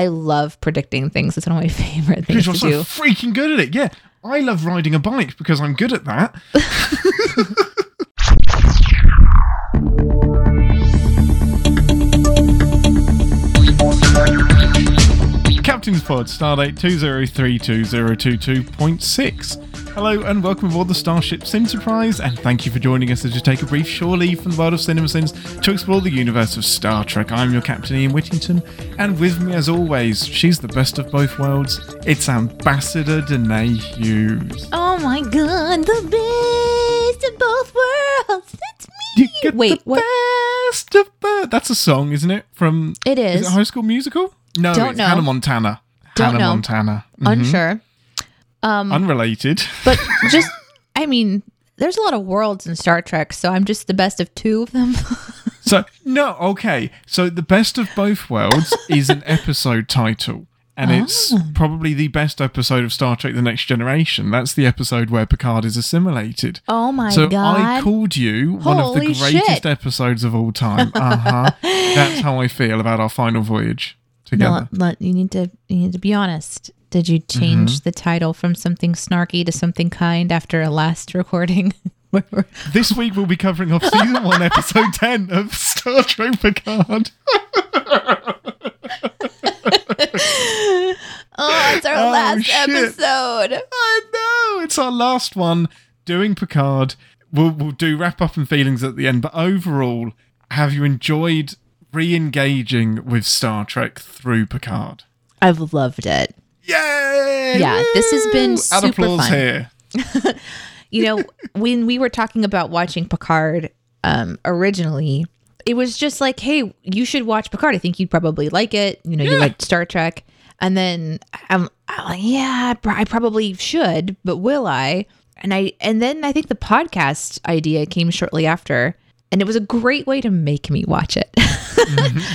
I love predicting things. It's one of my favorite things Because to you're do. so freaking good at it. Yeah. I love riding a bike because I'm good at that. Captain's Pod, Stardate 2032022.6. Hello and welcome aboard the Starship Sinterprise, and thank you for joining us as we take a brief shore leave from the world of CinemaSins to explore the universe of Star Trek. I'm your Captain Ian Whittington, and with me as always, she's the best of both worlds. It's Ambassador Deneé Hughes. Oh my god, the best of both worlds. It's You me. get Wait, the what? best of both. That's a song, isn't it? From It is is. it High School Musical? No, Don't it's know. Hannah Montana. Don't Hannah know. Montana. Mhm. Unsure. Um, Unrelated. but just, I mean, there's a lot of worlds in Star Trek, so I'm just the best of two of them. So no, okay. So the best of both worlds is an episode title, and it's Oh. probably the best episode of Star Trek: The Next Generation. That's the episode where Picard is assimilated. oh my so god. So I called you one of the greatest shit. episodes of all time. Uh huh. That's how I feel about our final voyage together. No, you need to you need to be honest. Did you change Mm-hmm. the title from something snarky to something kind after a last recording? This week we'll be covering off season one, episode ten of Star Trek Picard. oh, it's our Oh, last shit. episode. I know it's our last one doing Picard. We'll we'll do wrap up and feelings at the end, but overall, have you enjoyed re-engaging with Star Trek through Picard? I've loved it. Yay! Yeah, this has been Woo! Add super fun. You know, when we were talking about watching Picard um, originally, it was just like, hey, you should watch Picard. I think you'd probably like it. You know, you like Star Trek. And then I'm, I'm like, yeah, I I probably should, but will I? And I, and then I think the podcast idea came shortly after, and it was a great way to make me watch it.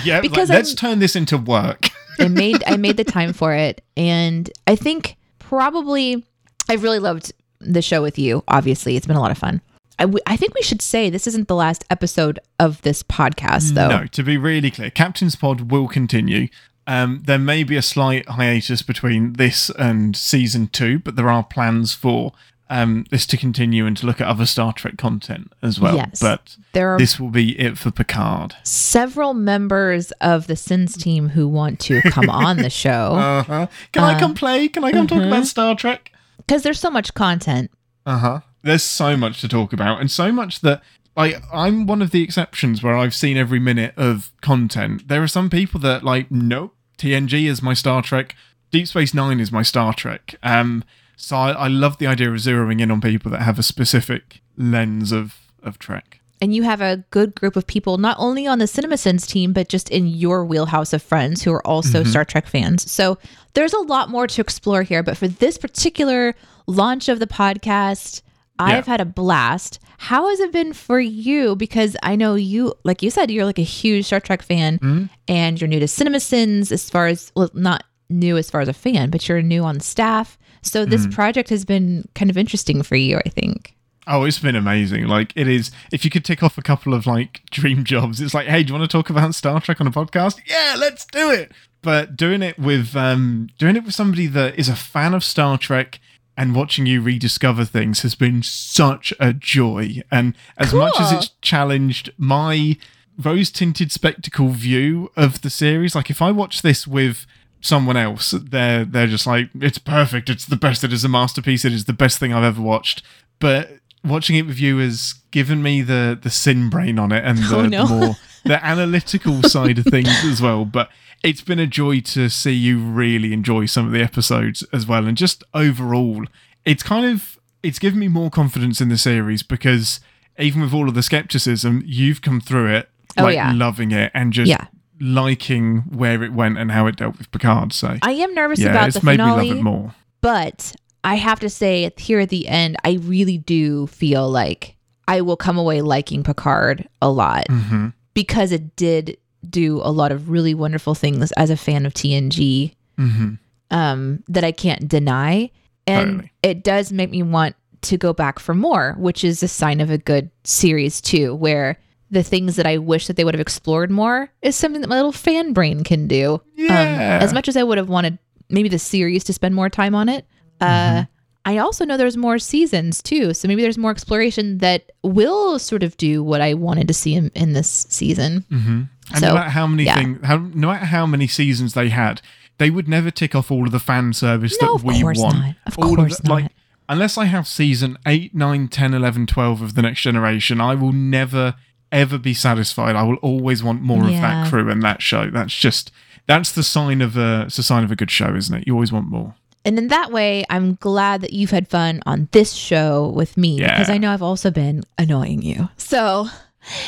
Yeah, Because like, let's I'm- turn this into work. I made I made the time for it, and I think probably I really loved the show with you. Obviously, it's been a lot of fun. I, w- I think we should say this isn't the last episode of this podcast, though. No, to be really clear, Captain's Pod will continue. Um, there may be a slight hiatus between this and season two, but there are plans for um, this to continue and to look at other Star Trek content as well. Yes. But There are this will be it for Picard. several members of the Sins team who want to come on the show Uh-huh. Can I come play? Can I come talk about Star Trek? because there's so much content. Uh huh. There's so much to talk about, and so much that like I'm one of the exceptions where I've seen every minute of content. There are some people that like, nope, TNG is my Star Trek, Deep Space Nine is my Star Trek. Um, so I, I love the idea of zeroing in on people that have a specific lens of of Trek. And you have a good group of people, not only on the CinemaSins team, but just in your wheelhouse of friends who are also mm-hmm. Star Trek fans. So there's a lot more to explore here. But for this particular launch of the podcast, I've had a blast. How has it been for you? Because I know you, like you said, you're like a huge Star Trek fan mm-hmm. and you're new to CinemaSins as far as, well, not new as far as a fan, but you're new on staff. So this project has been kind of interesting for you, I think. Oh, it's been amazing. Like it is. If you could tick off a couple of like dream jobs, it's like, hey, do you want to talk about Star Trek on a podcast? Yeah, let's do it. But doing it with um, doing it with somebody that is a fan of Star Trek and watching you rediscover things has been such a joy. And as much as it's challenged my rose tinted spectacle view of the series, like if I watch this with someone else, they're they're just like, it's perfect, it's the best, it is a masterpiece, it is the best thing I've ever watched. But watching it with you has given me the the sin brain on it and oh, the, Oh, no. the more the analytical side of things as well. But it's been a joy to see you really enjoy some of the episodes as well. And just overall, it's kind of it's given me more confidence in the series because even with all of the skepticism, you've come through it Oh, like yeah. loving it and just Yeah. Liking where it went and how it dealt with Picard. So I am nervous yeah, about it's the made finale. me love it more. But I have to say, here at the end, I really do feel like I will come away liking Picard a lot hmm because it did do a lot of really wonderful things as a fan of TNG hmm um, that I can't deny. And Totally. it does make me want to go back for more, which is a sign of a good series, too, where the things that I wish that they would have explored more is something that my little fan brain can do. Yeah. Um, as much as I would have wanted maybe the series to spend more time on it, uh, I also know there's more seasons too. So maybe there's more exploration that will sort of do what I wanted to see in, in this season. And So, no matter how many yeah. things, how, no matter how many seasons they had, they would never tick off all of the fan service No, that of we course want. not. Of all course the, Like, not. unless I have season 8, 9, 10, 11, 12 of The Next Generation, I will never, ever be satisfied. I will always want more of that crew and that show. That's just, that's the sign of a, it's a sign of a good show, isn't it? You always want more. And in that way, I'm glad that you've had fun on this show with me Yeah. because I know I've also been annoying you. So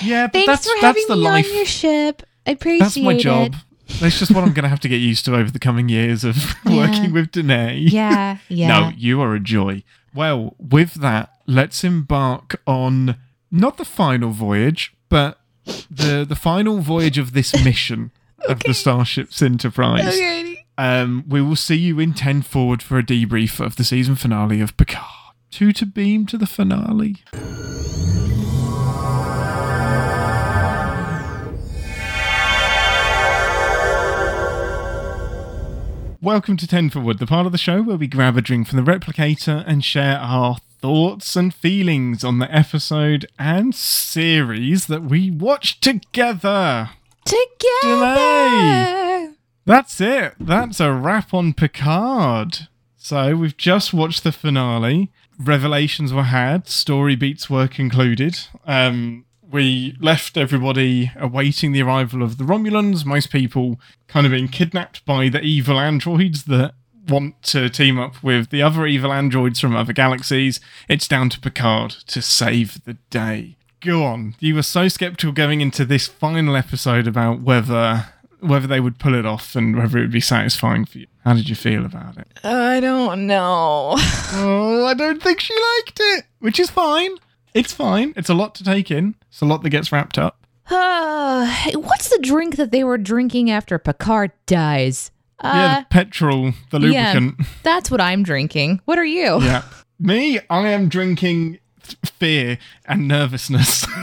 Yeah, thanks that's, for that's having the me life. on your ship. I appreciate That's my it. job. That's just what I'm going to have to get used to over the coming years of Yeah. working with Deneé. Yeah, yeah. No, you are a joy. Well, with that, let's embark on not the final voyage, but the the final voyage of this mission of the Starship's Sinterprise. Okay. Um, we will see you in 10 forward for a debrief of the season finale of Picard. Two to beam to the finale. Welcome to 10 Forward, the part of the show where we grab a drink from the replicator and share our thoughts and feelings on the episode and series that we watched together. Together. That's it. That's a wrap on Picard. So we've just watched the finale. Revelations were had. Story beats were concluded. Um, we left everybody awaiting the arrival of the Romulans. Most people kind of being kidnapped by the evil androids that want to team up with the other evil androids from other galaxies. It's down to Picard to save the day. Go on. You were so skeptical going into this final episode about whether whether they would pull it off and whether it would be satisfying for you. How did you feel about it? I don't know. Oh, I don't think she liked it, which is fine. It's fine. It's a lot to take in. It's a lot that gets wrapped up. Uh, what's the drink that they were drinking after Picard dies? Uh, yeah, the petrol, the yeah. lubricant. that's what I'm drinking. What are you? Yeah. Me, I am drinking fear and nervousness.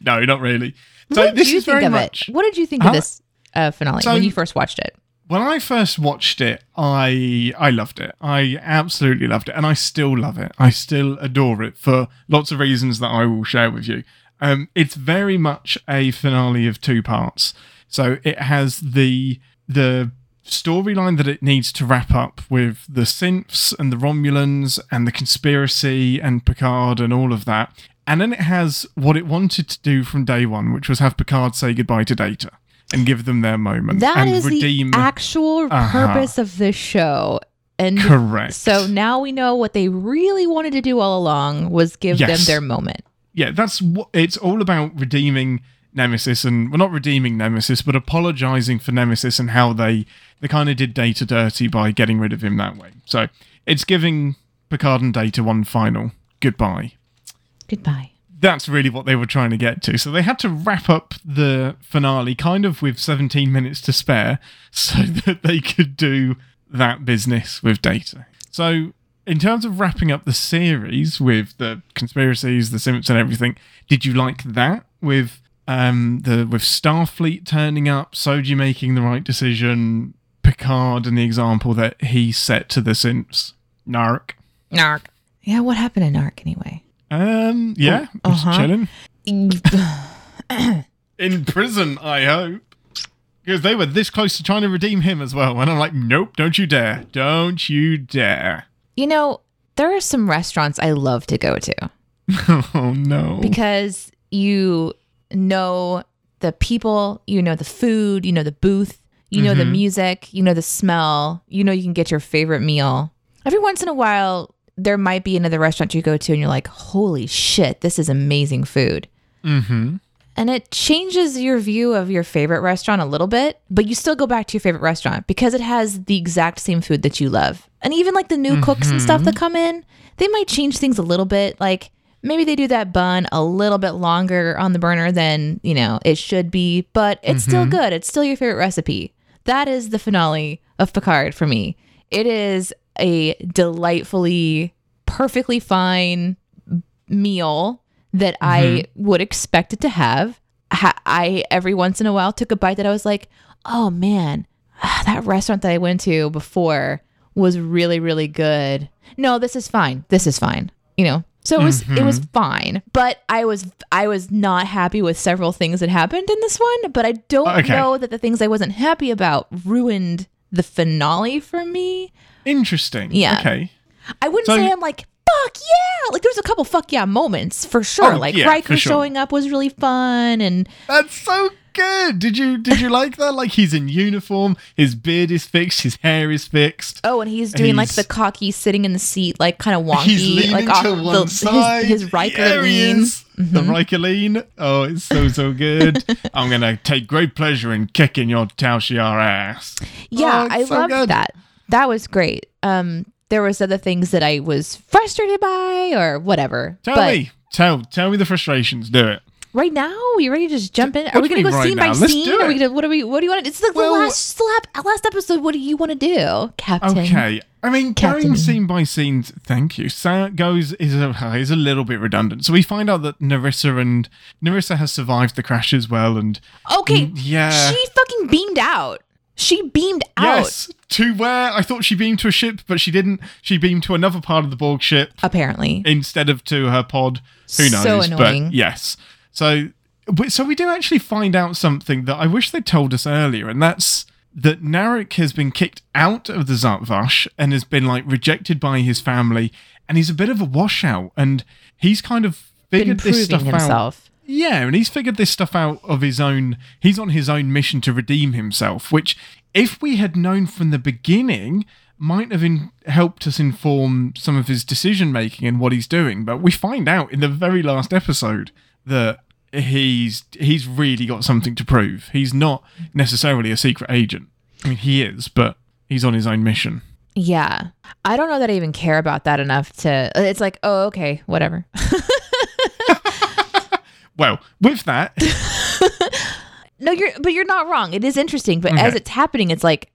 no, not really. So what did this you is think very of much. it? What did you think Huh? of this uh, finale So- when you first watched it? when I first watched it, I I loved it. I absolutely loved it, and I still love it. I still adore it for lots of reasons that I will share with you. Um, it's very much a finale of two parts. So it has the the storyline that it needs to wrap up with the synths and the Romulans and the conspiracy and Picard and all of that. And then it has what it wanted to do from day one, which was have Picard say goodbye to Data and give them their moment That and is redeem the actual Uh-huh. purpose of this show. And Correct. so now we know what they really wanted to do all along was give them their moment. yeah, that's what it's all about redeeming Nemesis and we're well not redeeming Nemesis, but apologizing for Nemesis and how they they kind of did Data dirty by getting rid of him that way. So it's giving Picard and Data one final goodbye. Goodbye. That's really what they were trying to get to. So they had to wrap up the finale kind of with 17 minutes to spare so that they could do that business with Data. So in terms of wrapping up the series with the conspiracies, the synths and everything, did you like that with um the with Starfleet turning up, Soji making the right decision, Picard and the example that he set to the synths? Narek. Narek. Yeah, what happened in Narek anyway? Um yeah, just uh-huh. chilling. in prison, I hope. Because they were this close to trying to redeem him as well. And I'm like, nope, don't you dare. Don't you dare. you know, there are some restaurants I love to go to oh, no. because you know the people, you know the food, you know the booth, you know the Mhm. music, you know the smell, you know you can get your favorite meal. Every once in a while, there might be another restaurant you go to and you're like, holy shit, this is amazing food. mm-hmm. And it changes your view of your favorite restaurant a little bit, but you still go back to your favorite restaurant because it has the exact same food that you love. And even like the new cooks and stuff that come in, they might change things a little bit. Like maybe they do that bun a little bit longer on the burner than, you know, it should be, but it's still mm-hmm. good. It's still your favorite recipe. That is the finale of Picard for me. It is a delightfully, perfectly fine meal that I mm-hmm. would expect it to have. I every once in a while took a bite that I was like, "Oh man, that restaurant that I went to before was really really good." No, this is fine. This is fine. You know. So it was it was mm-hmm. fine, but I was I was not happy with several things that happened in this one, but I don't Okay. know that the things I wasn't happy about ruined the finale for me. Interesting. Yeah. Okay. I wouldn't So- say I'm like fuck yeah. Like there's a couple fuck yeah moments for sure. Oh, like yeah, Riker sure. showing up was really fun and That's so good. Did you did you like that? Like he's in uniform, his beard is fixed, his hair is fixed. oh and he's doing like the cocky sitting in the seat like kind of wonky He's leaning like to off one the, side. his, his Riker he lean. is. The Riker lean. Oh, it's so so good. I'm gonna take great pleasure in kicking your Tal Shiar ass. Yeah, Oh, I so loved good. that. That was great. Um there was other things that I was frustrated by or whatever. Tell but me, tell tell me the frustrations. Do it. Right now, are you ready to just jump in? Are we gonna go right scene now? by Let's scene? Are we gonna what are we what do you want to it's like Well- the last slap last episode. What do you want to do, Captain? Okay. I mean, Captain. going scene by scene, thank you. So it goes is a, is a little bit redundant. So we find out that Narissa and Narissa has survived the crash as well, and Okay. Mm, yeah. She fucking beamed out. She beamed out. yes, to where I thought she beamed to a ship, but she didn't. She beamed to another part of the Borg ship Apparently. instead of to her pod. Who knows? So annoying. But yes. So we- so we do actually find out something that I wish they'd told us earlier, and that's that Narek has been kicked out of the Zhat Vash and has been like rejected by his family, and he's a bit of a washout, and he's kind of figured this stuff out. himself. Yeah, and he's figured this stuff out of his own. He's on his own mission to redeem himself, which, if we had known from the beginning, might have in, helped us inform some of his decision making and what he's doing. But we find out in the very last episode that he's he's really got something to prove. He's not necessarily a secret agent. I mean, he is, but he's on his own mission. Yeah. I don't know that I even care about that enough to. It's like, oh, okay, whatever. Well, with that, no, you're, but you're not wrong. It is interesting, but Okay. as it's happening, it's like,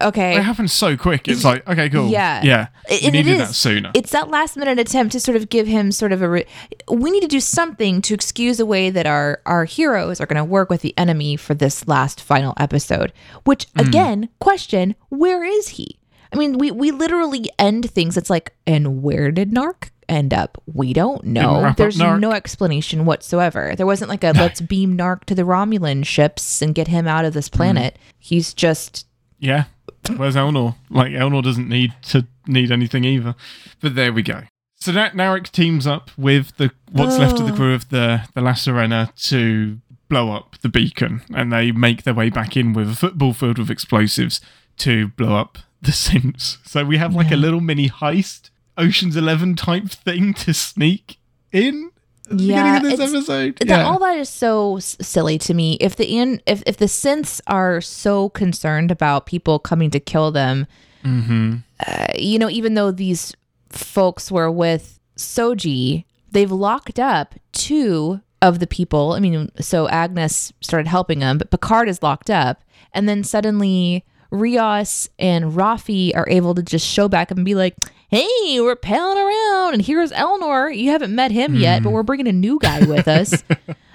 okay. it happens so quick. It's like, okay, cool. Yeah. yeah. And We needed that sooner. It's that last minute attempt to sort of give him sort of a. Re- we need to do something to excuse a way that our our heroes are going to work with the enemy for this last final episode. Which Hmm. again, question: Where is he? I mean, we we literally end things. It's like, and where did Narek end up? We don't know. There's no explanation whatsoever. There wasn't like a let's beam Narek to the Romulan ships and get him out of Hmm. this planet. He's just Yeah. Where's Elnor? Like Elnor doesn't need to need anything either. But there we go. So that Narek teams up with the what's left of the crew of the the La Sirena to blow up the beacon, and they make their way back in with a football filled with explosives to blow up the synths. So we have like a little mini heist, Ocean's Eleven type thing to sneak in the Yeah, beginning of this episode. That, yeah. all that is so s- silly to me. If the in if if the synths are so concerned about people coming to kill them, mm-hmm. uh, you know, even though these folks were with Soji, they've locked up two of the people. I mean, so Agnes started helping them, but Picard is locked up, and then suddenly Rios and Rafi are able to just show back up and be like, "Hey, we're palling around, and here's Elnor. You haven't met him yet, but we're bringing a new guy with us."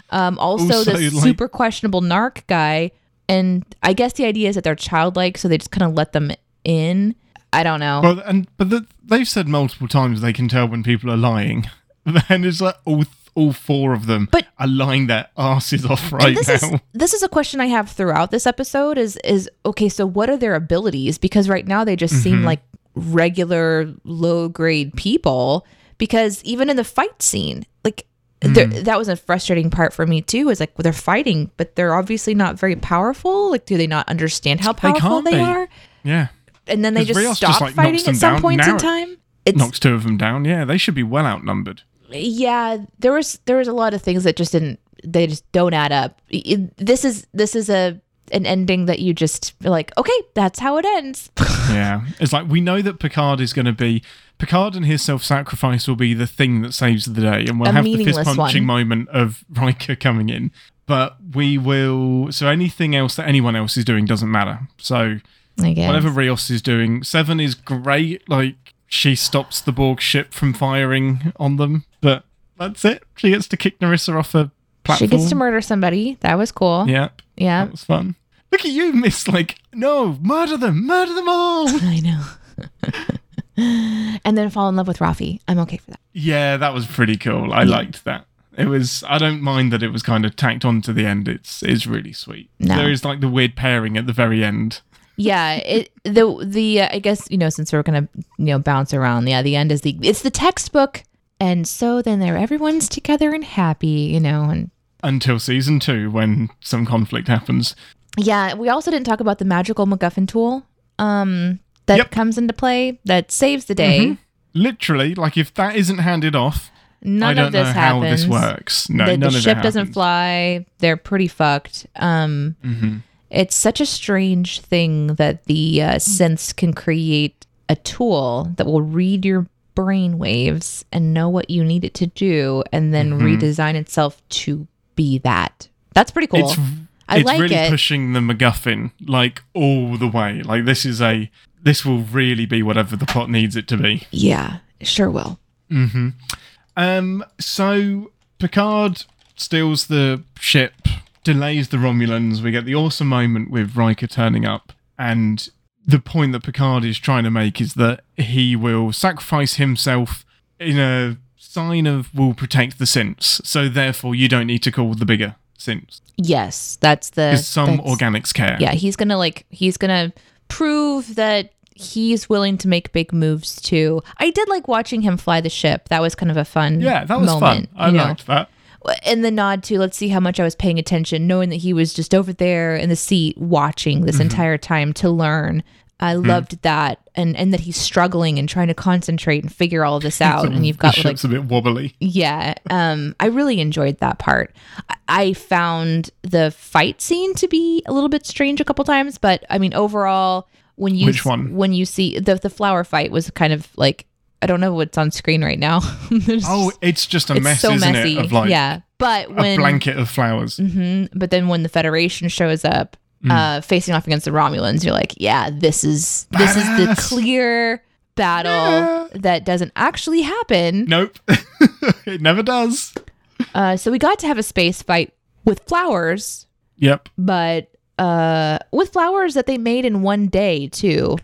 Um, also, Also, this like- super questionable Narek guy, and I guess the idea is that they're childlike, so they just kind of let them in. I don't know. Well, and but the, they've said multiple times they can tell when people are lying, and it's like all all four of them But- are lying their asses off right this now. is this is a question I have throughout this episode is is okay so what are their abilities because right now they just Mm-hmm. seem like regular low grade people because even in the fight scene like Mm. that was a frustrating part for me too is like they're fighting but they're obviously not very powerful like do they not understand how powerful can't they, are yeah, and then they just Rios stop just, like, fighting at some down. points in time. it knocks two of them down. Yeah, they should be well outnumbered. yeah there was there was a lot of things that just didn't they just don't add up It- this is this is a an ending that you just like okay that's how it ends Yeah, it's like we know that Picard is going to be Picard and his self-sacrifice will be the thing that saves the day, and we'll A have the fist punching moment of Riker coming in. But we will. So anything else that anyone else is doing doesn't matter. So whatever Rios is doing, Seven is great. Like she stops the Borg ship from firing on them, but That's it. She gets to kick Narissa off a platform. She gets to murder somebody. That was cool. Yep. Yeah. That was fun. Look at you, Miss. Like, no, murder them, murder them all. I know. and then fall in love with Rafi. I'm okay for that. yeah, that was pretty cool. I liked that. It was. I don't mind that it was kind of tacked on to the end. It's it's really sweet. No. There is like the weird pairing at the very end. Yeah, it the the uh, I guess you know since we're gonna you know bounce around. Yeah, the end is the it's the textbook, and so then there everyone's together and happy, you know, and Until season two, when some conflict happens. Yeah. We also didn't talk about the magical MacGuffin tool, um, that Yep. comes into play that saves the day. Literally, like if that isn't handed off, None I don't of this know happens. how this works. No, the, the ship doesn't fly. They're pretty fucked. Um, Mhm. It's such a strange thing that the uh, synths can create a tool that will read your brain waves and know what you need it to do, and then redesign itself to be that. That's pretty cool. It's I it's like really it. pushing the MacGuffin like all the way. Like this is a this will really be whatever the plot needs it to be. yeah, sure will. hmm Um. So Picard steals the ship, delays the Romulans. We get the awesome moment with Riker turning up, and the point that Picard is trying to make is that he will sacrifice himself in a sign of will protect the synths. So therefore, you don't need to call the bigger synths Yes, that's the. because some that's- organics care. Yeah, he's gonna like he's gonna prove that he's willing to make big moves too. I did like watching him fly the ship. That was kind of a fun Yeah, that was moment, fun. I you know? liked that. and the nod to let's see how much I was paying attention, knowing that he was just over there in the seat watching Mm-hmm. this entire time to learn. I loved that, and and that he's struggling and trying to concentrate and figure all this out. and you've got like a bit wobbly. yeah, um, I really enjoyed that part. I- I found the fight scene to be a little bit strange a couple times, but I mean overall, when you Which one? when you see the the flower fight was kind of like I don't know what's on screen right now. Oh, it's just a it's mess, so isn't messy. it? Of like yeah, but a when blanket of flowers. Mhm. But then when the Federation shows up, Mm. uh, facing off against the Romulans, you're like, yeah, this is this is the clear battle Yeah. that doesn't actually happen. Nope, it never does. Uh, so we got to have a space fight with flowers, Yep. but uh, with flowers that they made in one day too.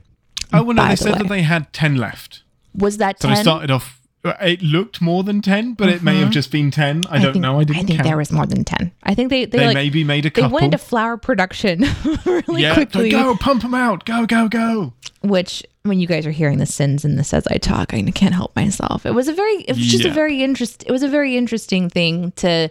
Oh well, no, they the said way. that they had ten left. Was that So ten? they started off. It looked more than ten, but it may have uh-huh. just been ten. I, don't think, know. I didn't I think count. there was more than ten. I think they they, they like maybe made a couple. they went into flower production really yeah, quickly. go pump them out. Go go go. which when you guys are hearing the sins in this as I talk, I can't help myself. It was a very, it was just a very interest. It was a very interesting thing to.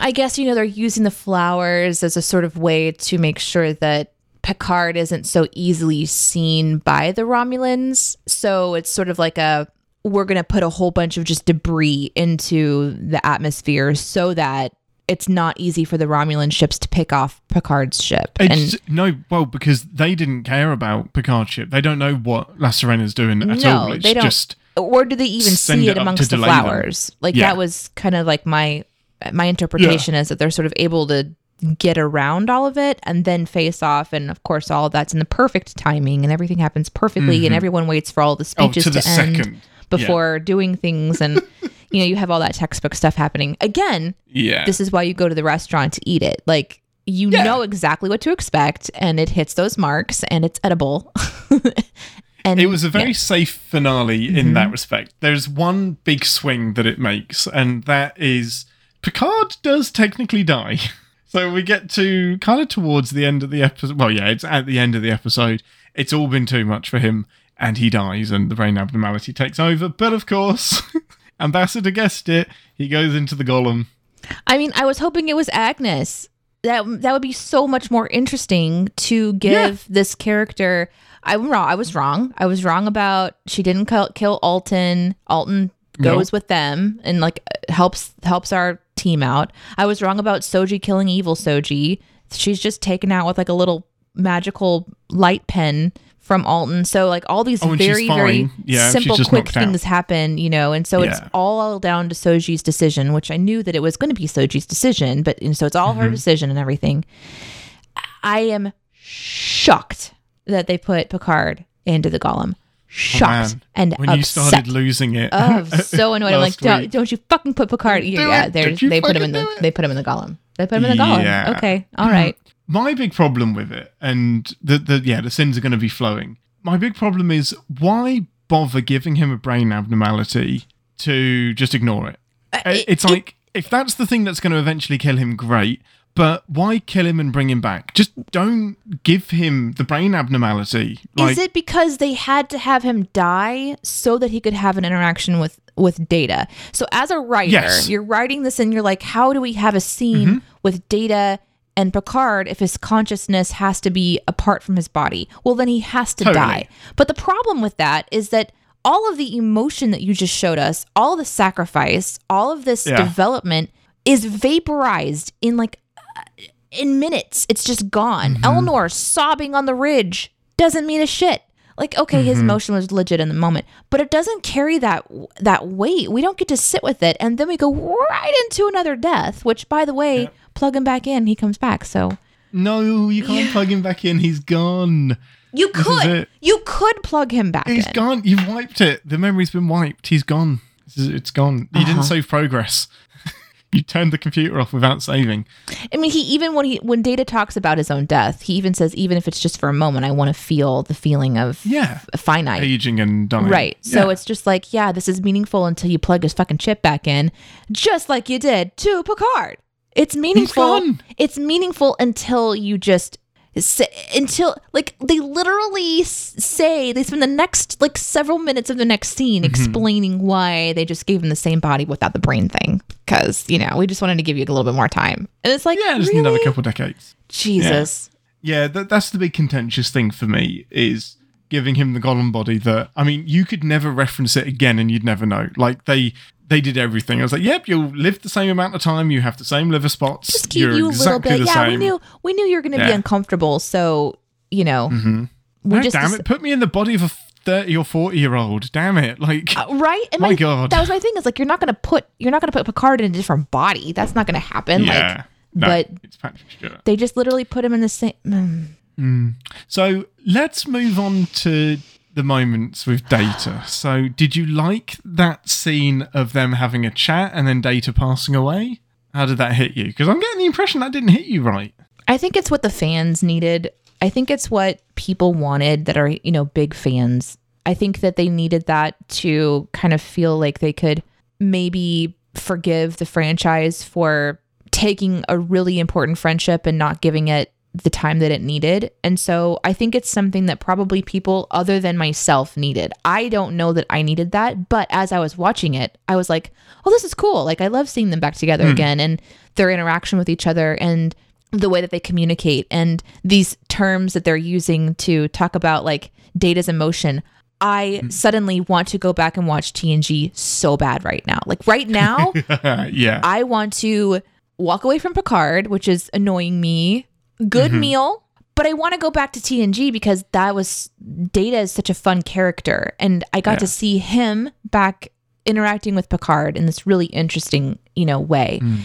I guess you know they're using the flowers as a sort of way to make sure that Picard isn't so easily seen by the Romulans. So it's sort of like a we're going to put a whole bunch of just debris into the atmosphere so that it's not easy for the Romulan ships to pick off Picard's ship. It's, no, well, because they didn't care about Picard's ship. They don't know what La Sirena's doing at No, all. It's they don't. just or do they even see it it amongst the delay them. flowers like Yeah. that was kind of like my my interpretation is that they're sort of able to get around all of it and then face off and of course all of that's in the perfect timing and everything happens perfectly and everyone waits for all the Mm-hmm. oh, speeches to the to, end second. Before doing things and you know you have all that textbook stuff happening again Yeah. this is why you go to the restaurant to eat it like you Yeah. know exactly what to expect and it hits those marks and it's edible and It was a very yeah. safe finale in mm-hmm. that respect. There's one big swing that it makes, and that is Picard does technically die. So we get to kind of towards the end of the episode. Well, yeah, it's at the end of the episode. It's all been too much for him, and he dies, and the brain abnormality takes over. But of course, Ambassador guessed it. He goes into the golem. I mean, I was hoping it was Agnes. That that would be so much more interesting to give Yeah. this character. I'm wrong. I was wrong. I was wrong about she didn't kill, kill Altan. Altan goes with them and like helps helps our team out. I was wrong about Soji killing evil Soji. She's just taken out with like a little magical light pen from Altan. So like all these Oh, very very. Yeah, simple quick knocked out. things happen, you know, and so it's all down to Soji's decision, which I knew that it was going to be Soji's decision, but and so it's all Mm-hmm. her decision and everything. I am shocked that they put Picard into the Golem. shocked Man, and when upset. you started losing it. Oh, I'm so annoyed. I'm like, don't, don't you fucking put Picard? Yeah, you they put him in the it. they put him in the golem. They put him in the golem. Okay, all right. my big problem with it, and the, the yeah, the sins are going to be flowing. My big problem is why bother giving him a brain abnormality to just ignore it? it- it's like if that's the thing that's going to eventually kill him, great. But why kill him and bring him back? Just don't give him the brain abnormality. Like, Is it because they had to have him die so that he could have an interaction with with Data? So as a writer, Yes. Mm-hmm. you're writing this and you're like, how do we have a scene with Data and Picard if his consciousness has to be apart from his body? Well, then he has to Totally. die. But the problem with that is that all of the emotion that you just showed us, all the sacrifice, all of this Yeah. development is vaporized in like uh, in minutes. It's just gone. Mm-hmm. Elnor sobbing on the ridge doesn't mean a shit. Like okay, his mm-hmm. emotion was legit in the moment, but it doesn't carry that that weight. We don't get to sit with it, and then we go right into another death. Which, by the way, plug him back in, he comes back. So no, you can't plug him back in. He's gone. you is could it. you could plug him back He's in. gone. You've wiped it. The memory's been wiped. He's gone. This is- It's gone. You Uh-huh. didn't save progress. you turned the computer off without saving. I mean, he even when he when Data talks about his own death, he even says, even if it's just for a moment, I want to feel the feeling of Yeah. finite. Aging and dying. Right. So Yeah. it's just like, yeah, this is meaningful until you plug his fucking chip back in, just like you did to Picard. It's meaningful. It's meaningful until you just say, until like they literally say they spend the next like several minutes of the next scene Mm-hmm. explaining why they just gave him the same body without the brain thing because you know we just wanted to give you a little bit more time and it's like yeah, just really? another couple decades. Jesus. Yeah, that, that's the big contentious thing for me is giving him the golem body that I mean, you could never reference it again and you'd never know. Like they they did everything. I was like, yep, you'll live the same amount of time, you have the same liver spots. just keep you're you a exactly little bit. the Yeah, same. we knew we knew you were going to be uncomfortable, so you know, we No, just damn it, put me in the body of a 30 or 40 year old. Damn it. Like Uh, right. And My God. that was my thing. Is like you're not going to put you're not going to put Picard in a different body. That's not going to happen. yeah. Like, no, but it's Patrick Stewart. they just literally put him in the same. mm. So let's move on to the moments with Data. So, did you like that scene of them having a chat and then Data passing away? How did that hit you? Because I'm getting the impression that didn't hit you right. I think it's what the fans needed. I think it's what people wanted that are you know big fans. I think that they needed that to kind of feel like they could maybe forgive the franchise for taking a really important friendship and not giving it the time that it needed. And so I think it's something that probably people other than myself needed. I don't know that I needed that, but as I was watching it, I was like, "Oh, this is cool. Like I love seeing them back together hmm. again and their interaction with each other and the way that they communicate and these terms that they're using to talk about like data's emotion. I hmm. suddenly want to go back and watch TNG so bad right now. Like right now, yeah. I want to walk away from Picard, which is annoying me. Good mm-hmm. meal, but I want to go back to TNG because that was Data is such a fun character, and I got Yeah. to see him back interacting with Picard in this really interesting, you know, way. Mm.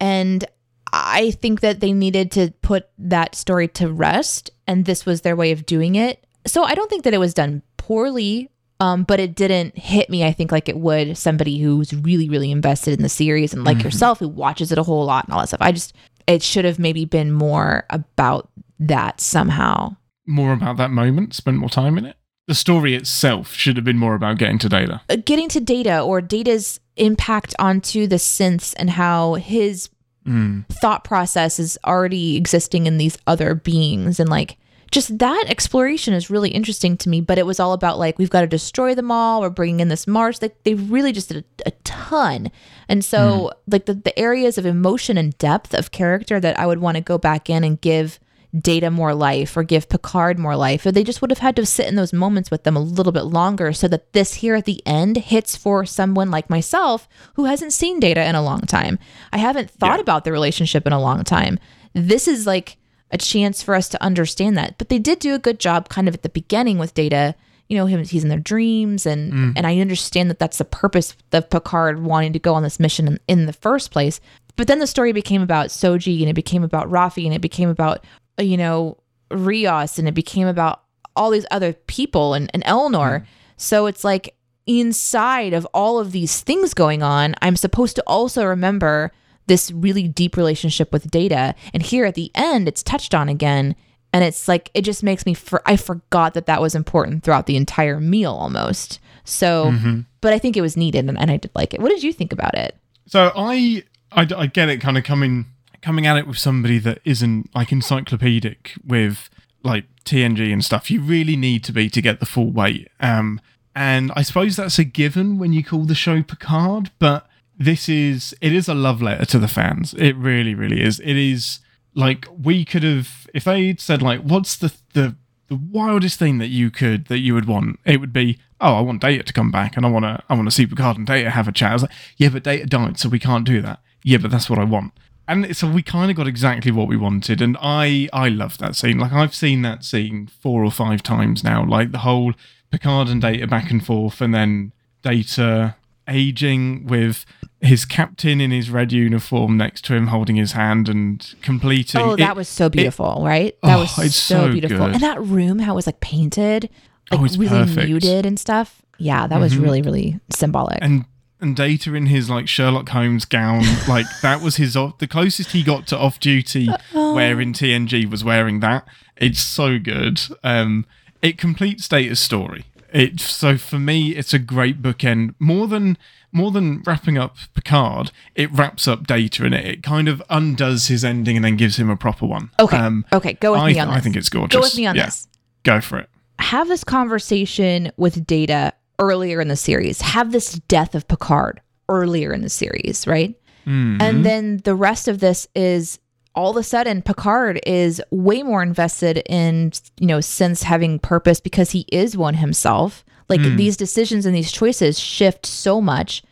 And I think that they needed to put that story to rest, and this was their way of doing it. So I don't think that it was done poorly, um, but it didn't hit me. I think like it would somebody who's really, really invested in the series, and like mm-hmm. yourself, who watches it a whole lot and all that stuff. I just it should have maybe been more about that somehow. more about that moment, spend more time in it. The story itself should have been more about getting to Data. Uh, Getting to Data or Data's impact onto the synths and how his Mm. thought process is already existing in these other beings and like just that exploration is really interesting to me but it was all about like we've got to destroy them all we're bringing in this mars like they really just did a, a ton. And so hmm. like the, the areas of emotion and depth of character that i would want to go back in and give data more life or give picard more life or they just would have had to sit in those moments with them a little bit longer so that this here at the end hits for someone like myself who hasn't seen data in a long time. I haven't thought Yeah. about the relationship in a long time. This is like a chance for us to understand that. But they did do a good job kind of at the beginning with data. You know him he's in their dreams and and i understand that that's the purpose of picard wanting to go on this mission in, in the first place. But then the story became about soji and it became about rafi and it became about uh, you know rios and it became about all these other people and, and Elnor. So it's like inside of all of these things going on, I'm supposed to also remember this really deep relationship with data. And here at the end, it's touched on again. And it's like, it just makes me, for, I forgot that that was important throughout the entire meal almost. So, but I think it was needed and, and I did like it. What did you think about it? So I, I, I get it kind of coming coming at it with somebody that isn't like encyclopedic with like TNG and stuff. You really need to be to get the full weight. Um, and I suppose that's a given when you call the show Picard, but this is it is a love letter to the fans. It really, really is. It is like we could have if they'd said like, what's the the the wildest thing that you could that you would want? It would be, oh, I want Data to come back and I want to I want to see Picard and Data have a chat. I was like, yeah, but Data died, so we can't do that. Yeah, but that's what I want. And so we kind of got exactly what we wanted, and I I love that scene. Like I've seen that scene four or five times now. Like the whole Picard and Data back and forth, and then Data aging with his captain in his red uniform next to him, holding his hand and completing. Oh, that it- was so beautiful, right? That Oh, was it's so, so beautiful. good. And that room, how it was like painted, like Oh, really perfect. Mm-hmm. muted and stuff. Yeah, that was really, really symbolic. and and Data in his like Sherlock Holmes gown, like that was his off- the closest he got to off duty wearing TNG was wearing that. It's so good. Um, it completes Data's story. It so for me, it's a great bookend. More than more than wrapping up Picard, it wraps up Data in it. It kind of undoes his ending and then gives him a proper one. okay. Um, okay. Go with I, me on this. I think it's gorgeous. Go with me on Yeah, this. Go for it. Have this conversation with Data earlier in the series. Have this death of Picard earlier in the series, right? Mm-hmm. And then the rest of this is all of a sudden Picard is way more invested in, you know, since having purpose because he is one himself. Like hmm. these decisions and these choices shift so much.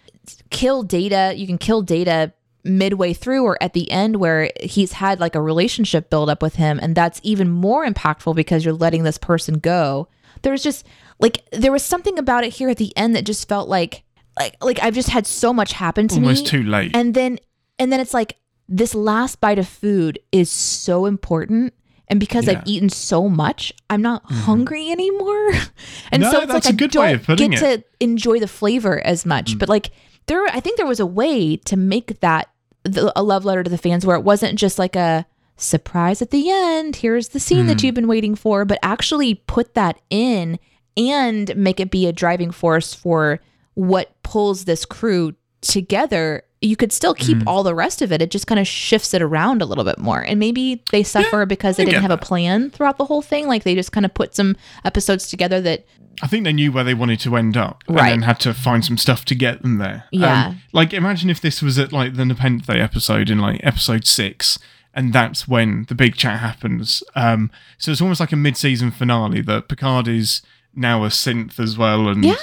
Kill data, you can kill data midway through or at the end where he's had like a relationship build up with him and that's even more impactful because you're letting this person go. There was just like there was something about it here at the end that just felt like like like I've just had so much happen to Almost me too late. and then and then it's like this last bite of food is so important and because Yeah. I've eaten so much, I'm not hungry anymore. and No, so it's like I don't way of putting get it. Mm. to enjoy the flavor as much. But like there I think there was a way to make that the, a love letter to the fans where it wasn't just like a surprise at the end, here's the scene Hmm. that you've been waiting for, but actually put that in and make it be a driving force for what pulls this crew together you could still keep Hmm. all the rest of it it just kind of shifts it around a little bit more and maybe they suffer because they didn't have a plan throughout the whole thing like they just kind of put some episodes together that I think they knew where they wanted to end up, Right. and then had to find some stuff to get them there. Um, Yeah. like imagine if this was at like the Nepenthe episode in like episode six, and that's when the big chat happens. Um, so it's almost like a mid-season finale that Picard is now a synth as well, and Yeah.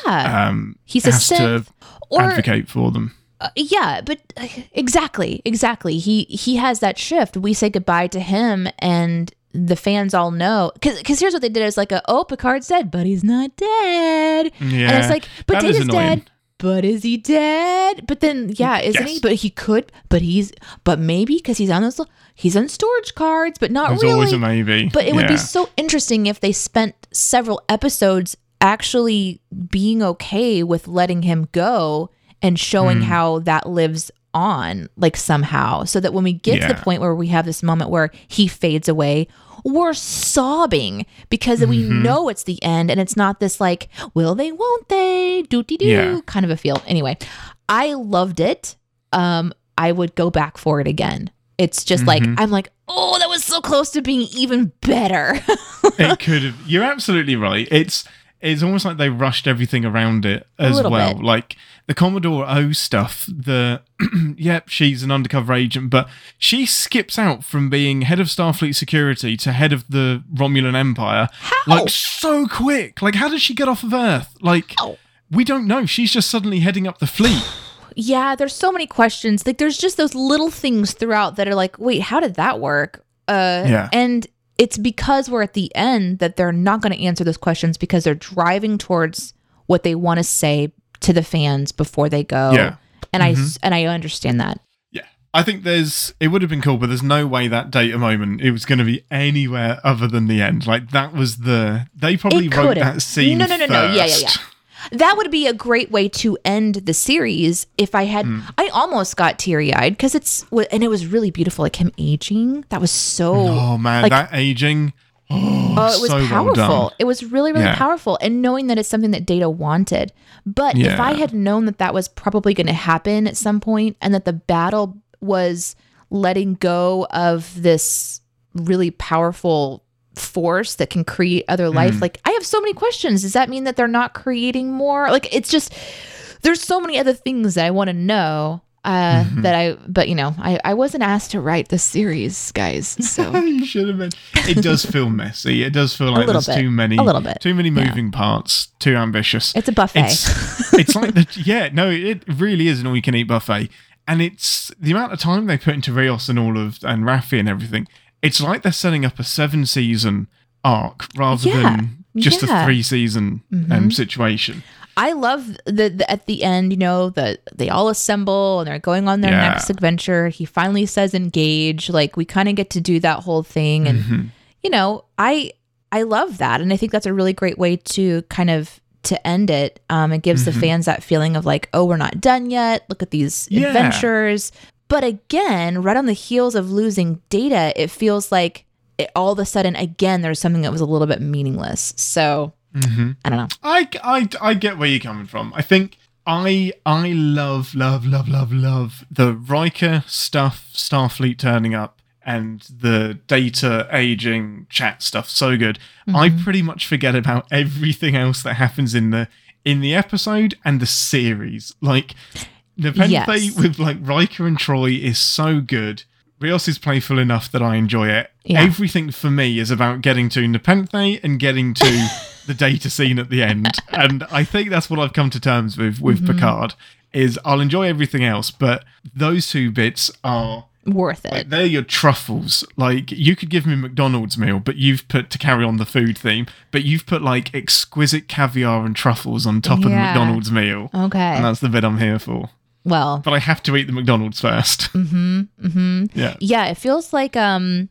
um, He's a has to synth, or- advocate for them. Uh, yeah, but uh, exactly, exactly. He he has that shift. We say goodbye to him, and the fans all know. Because here's what they did: is like a oh, Picard's dead, but he's not dead. Yeah, and it's like, but is Data's annoying. dead. But is he dead? But then, yeah, isn't he? But he could. But he's. But maybe because he's on those. He's on storage cards, but not There's really. always a maybe. But it would be so interesting if they spent several episodes actually being okay with letting him go and showing Hmm. how that lives on, like somehow, so that when we get to the point where we have this moment where he fades away, we're sobbing because we Mm-hmm. know it's the end and it's not this like, will they, won't they, doo doo Yeah. kind of a feel. Anyway, I loved it. Um, I would go back for it again. It's just like, Mm-hmm. I'm like, oh, that was so close to being even better. it could have. You're absolutely right. It's it's almost like they rushed everything around it as well. bit. Like the Commodore O stuff. The yep, she's an undercover agent, but she skips out from being head of Starfleet security to head of the Romulan Empire. How? Like so quick. Like how did she get off of Earth? Like we don't know. She's just suddenly heading up the fleet. yeah, there's so many questions. Like there's just those little things throughout that are like, wait, how did that work? Uh Yeah. and it's because we're at the end that they're not going to answer those questions because they're driving towards what they want to say to the fans before they go. Yeah. Mm-hmm. And I s- and I understand that. Yeah, I think there's it would have been cool, but there's no way that data moment it was going to be anywhere other than the end. Like that was the they probably It wrote that scene. No, no, no, no. Yeah, yeah, yeah. That would be a great way to end the series if I had. Hmm. I almost got teary eyed because it's and it was really beautiful, like him aging. That was so. Oh man, like, that aging. Oh, Oh, it was so powerful. done. it was really, really Yeah. powerful. And knowing that it's something that Data wanted. But if I had known that that was probably going to happen at some point and that the battle was letting go of this really powerful force that can create other life, mm. like I have so many questions. Does that mean that they're not creating more? Like it's just, there's so many other things that I want to know. Uh, Mm-hmm. that I, but you know, I, I wasn't asked to write the series, guys. So you should have been. It does feel messy. It does feel like there's bit. too many, A little bit. too many Yeah. moving parts, too ambitious. it's a buffet. It's, it's like the yeah, no, it really is an all you can eat buffet, and it's the amount of time they put into Rios and all of and Raffi and everything. It's like they're setting up a seven season arc rather Yeah. than just Yeah. a three season um, situation. I love the, the at the end, you know, that they all assemble and they're going on their Yeah. next adventure. He finally says engage. Like we kind of get to do that whole thing and Mm-hmm. you know, I I love that and I think that's a really great way to kind of to end it. Um it gives the fans that feeling of like, oh, we're not done yet. Look at these Yeah. adventures. But again, right on the heels of losing data, it feels like it, all of a sudden again there's something that was a little bit meaningless. So, Mm-hmm. I don't know. I, I, I get where you're coming from. I think I I love love love love love the Riker stuff, Starfleet turning up, and the data aging chat stuff. So good. I mm-hmm. pretty much forget about everything else that happens in the in the episode and the series. Like Nepenthe Yes. with like Riker and Troi is so good. Rios is playful enough that I enjoy it. Yeah. Everything for me is about getting to Nepenthe and getting to the data scene at the end. And I think that's what I've come to terms with with Mm-hmm. Picard is I'll enjoy everything else, but those two bits are Worth it. like, they're your truffles. Like you could give me McDonald's meal, but you've put to carry on the food theme, but you've put like exquisite caviar and truffles on top of the McDonald's meal. Okay. And that's the bit I'm here for. Well, But I have to eat the McDonald's 1st Mm-hmm. Mm-hmm. Yeah. yeah, it feels like um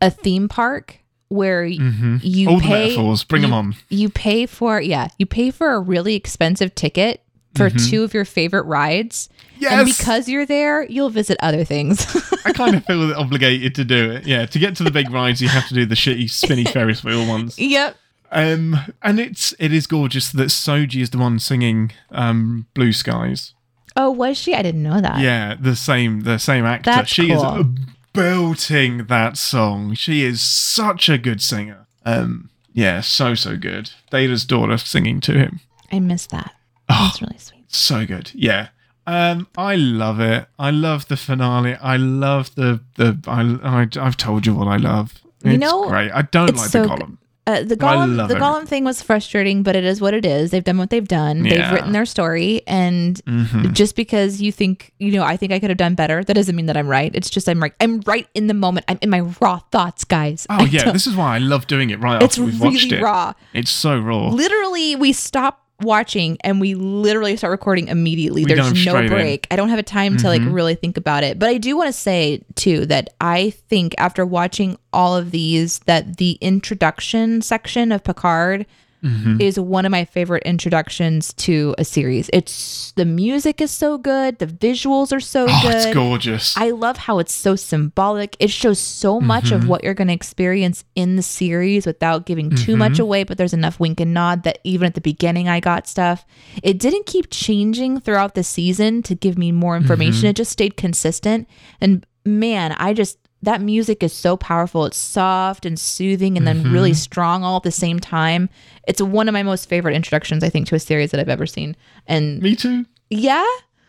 a theme park where Mm-hmm. you the pay metaphors, bring them on. You pay for yeah, you pay for a really expensive ticket for two of your favorite rides. Yes. And Mm-hmm. Because you're there, you'll visit other things. I kind of feel obligated to do it. Yeah, to get to the big rides, you have to do the shitty spinny Ferris wheel ones. yep. Um, and it's it is gorgeous that Soji is the one singing um, "Blue Skies." Oh, was she? I didn't know that. Yeah, the same the same actor. That's she cool. is belting that song. She is such a good singer. Um, yeah, so so good. Data's daughter singing to him. I miss that. Oh. That's really sweet. So good. Yeah. Um, I love it. I love the finale. I love the the. I, I I've told you what I love. It's You know, great. I don't like so the column. Uh, the I golem, love the. golem thing was frustrating, but it is what it is. They've done what they've done. They've written their story, and Mhm. just because you think you know, I think I could have done better. That doesn't mean that I'm right. It's just I'm right. I'm right in the moment. I'm in my raw thoughts, guys. Oh I yeah, this is why I love doing it right it's after we've watched really it. raw. It's so raw. Literally, we stop watching and we literally start recording immediately. We There's no straight in. Mm-hmm. break. I don't have a time to like really think about it. But I do want to say too that I think after watching all of these, that the introduction section of Picard Mm-hmm. is one of my favorite introductions to a series. It's the music is so good, the visuals are so Oh, good. it's gorgeous. I love how it's so symbolic. It shows so much Mm-hmm. of what you're going to experience in the series without giving too much Mm-hmm. away, but there's enough wink and nod that even at the beginning I got stuff. It didn't keep changing throughout the season to give me more information. Mm-hmm. It just stayed consistent. And man, I just that music is so powerful. It's soft and soothing and then Mm-hmm. really strong all at the same time. It's one of my most favorite introductions I think to a series that I've ever seen. And Me too. yeah,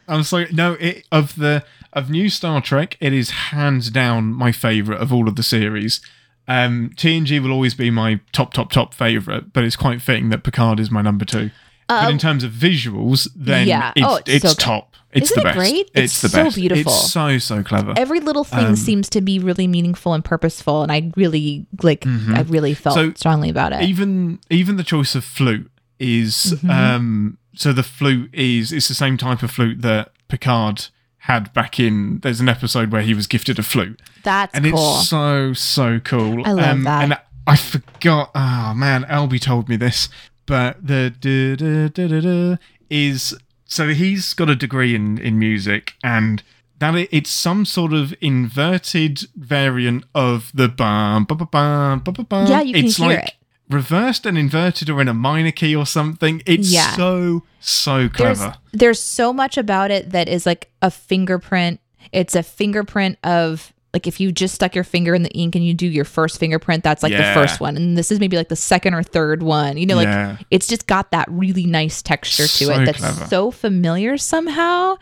I'm sorry. No, it, of the of new Star Trek, it is hands down my favorite of all of the series. Um, TNG will always be my top, top, top favorite, but it's quite fitting that Picard is my number two. But in terms of visuals, then yeah. it's, Oh, it's, it's so top. It's Isn't the it best. great? It's, It's the so best. beautiful. It's so so clever. every little thing Um, seems to be really meaningful and purposeful and i really like i really felt Mm-hmm. So, strongly about it even even the choice of flute is Mm-hmm. um so the flute is it's the same type of flute that Picard had back in. There's an episode where he was gifted a flute, That's and cool. it's so so cool. Um, I love that. And I forgot. Oh man, Albie told me this, but the da, da, da, da, da, is so he's got a degree in in music and. That it, it's some sort of inverted variant of the bum, bum, bum, bum, bum, bum, bum. Yeah, you can it's hear like it. reversed and inverted or in a minor key or something. It's Yeah. so so there's clever. there's so much about it that is like a fingerprint. It's a fingerprint of like if you just stuck your finger in the ink and you do your first fingerprint, that's like Yeah. the first one, and this is maybe like the second or third one. You know, like Yeah. it's just got that really nice texture to it that's clever. Mm-hmm. so familiar somehow.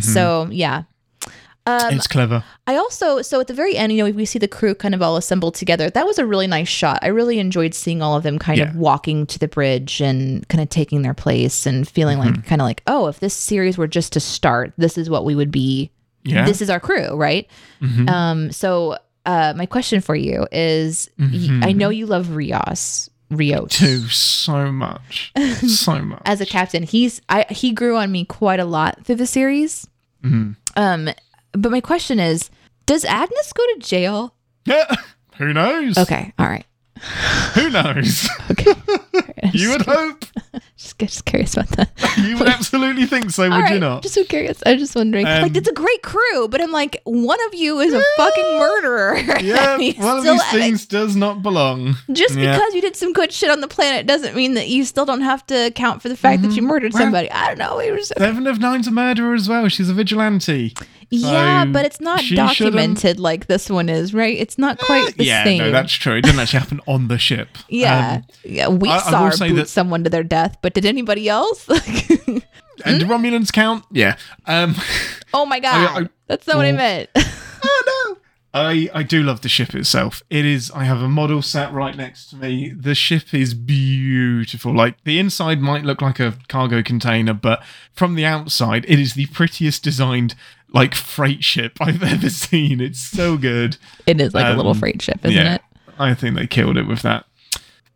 So yeah. Um, it's clever. I also so at the very end, you know, we see the crew kind of all assembled together. That was a really nice shot. I really enjoyed seeing all of them kind Yeah. of walking to the bridge and kind of taking their place and feeling Mm-hmm. like kind of like, oh, if this series were just to start, this is what we would be. Yeah. This is our crew, right? Mhm. Um. So, uh, my question for you is, y- Mhm. I know you love Rios. Rios. Too so much, so much. As a captain, he's I he grew on me quite a lot through the series. Mhm. Um, but my question is, does Agnes go to jail? Yeah. Who knows? Okay, all right. Who knows? Okay. you would hope. just, just curious about that. You would absolutely think so, would All you not? Just so curious. I'm just wondering. Um, like, it's a great crew, but I'm like, one of you is a fucking murderer. Yeah, one of these have it. things does not belong. Just Yeah. because you did some good shit on the planet doesn't mean that you still don't have to account for the fact that you murdered Mm-hmm. Well- somebody. I don't know. We were just, Seven of Nine's a murderer as well. She's a vigilante. Yeah, so but it's not shouldn't- documented like this one is, right? It's not quite the yeah, same. Yeah, no, that's true. It didn't actually happen on the ship. yeah, Um, yeah. We I- I saw say boot that- someone to their death, but did anybody else? and do Romulans count? Yeah. Um, oh my god, I- that's not what I oh. meant. oh no. I, I do love the ship itself. It is. I have a model sat right next to me. The ship is beautiful. Like the inside might look like a cargo container, but from the outside, it is the prettiest designed like freight ship I've ever seen. It's so good. it is like a little Um, freight ship, isn't yeah, it? I think they killed it with that.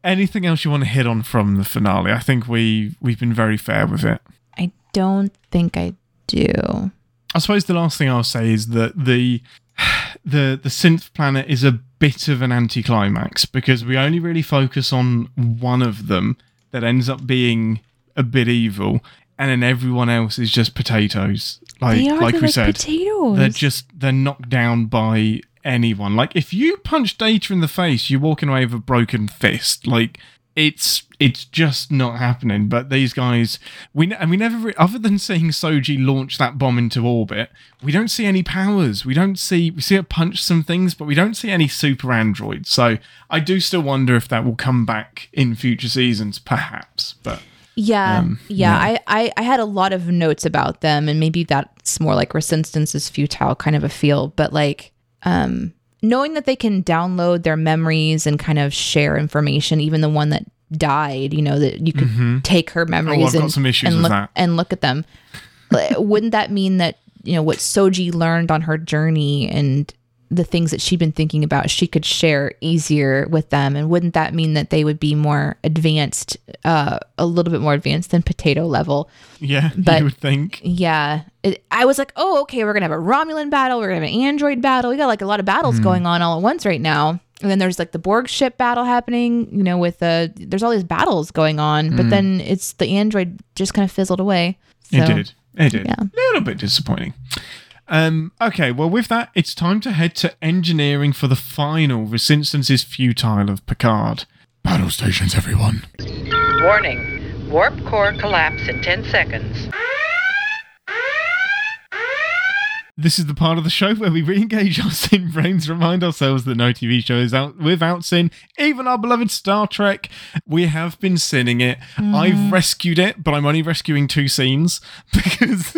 Anything else you want to hit on from the finale? I think we we've been very fair with it. I don't think I do. I suppose the last thing I'll say is that the the the synth planet is a bit of an anticlimax because we only really focus on one of them that ends up being a bit evil, and then everyone else is just potatoes. Like they are like we said, potatoes. they're just they're knocked down by anyone. Like if you punch Data in the face, you're walking away with a broken fist. Like it's it's just not happening. But these guys, we and we never, re- other than seeing Soji launch that bomb into orbit, we don't see any powers. We don't see we see it punch some things, but we don't see any super androids. So I do still wonder if that will come back in future seasons, perhaps. But Yeah, Um, yeah. I, I I had a lot of notes about them, and maybe that's more like resistance is futile kind of a feel. But like, um, knowing that they can download their memories and kind of share information, even the one that died, you know, that you could take her memories Mm-hmm. Oh, and, and look and look at them. Wouldn't that mean that you know what Soji learned on her journey and the things that she'd been thinking about she could share easier with them and wouldn't that mean that they would be more advanced uh a little bit more advanced than potato level yeah, But- you would think. yeah it, i was like oh okay we're gonna have a romulan battle we're gonna have an android battle we got like a lot of battles going on all at once right now and then there's like the borg ship battle happening you know with uh there's all these battles going on but then it's the android just kind of fizzled away so It did. It did. yeah. A little bit disappointing. Um, okay, well, with that, it's time to head to engineering for the final Resistance is Futile of Picard. Battle stations, everyone. Warning. Warp core collapse in 10 seconds. This is the part of the show where we re-engage our sin brains, remind ourselves that no TV show is out without sin. Even our beloved Star Trek, we have been sinning it. I've rescued it, but I'm only rescuing two scenes because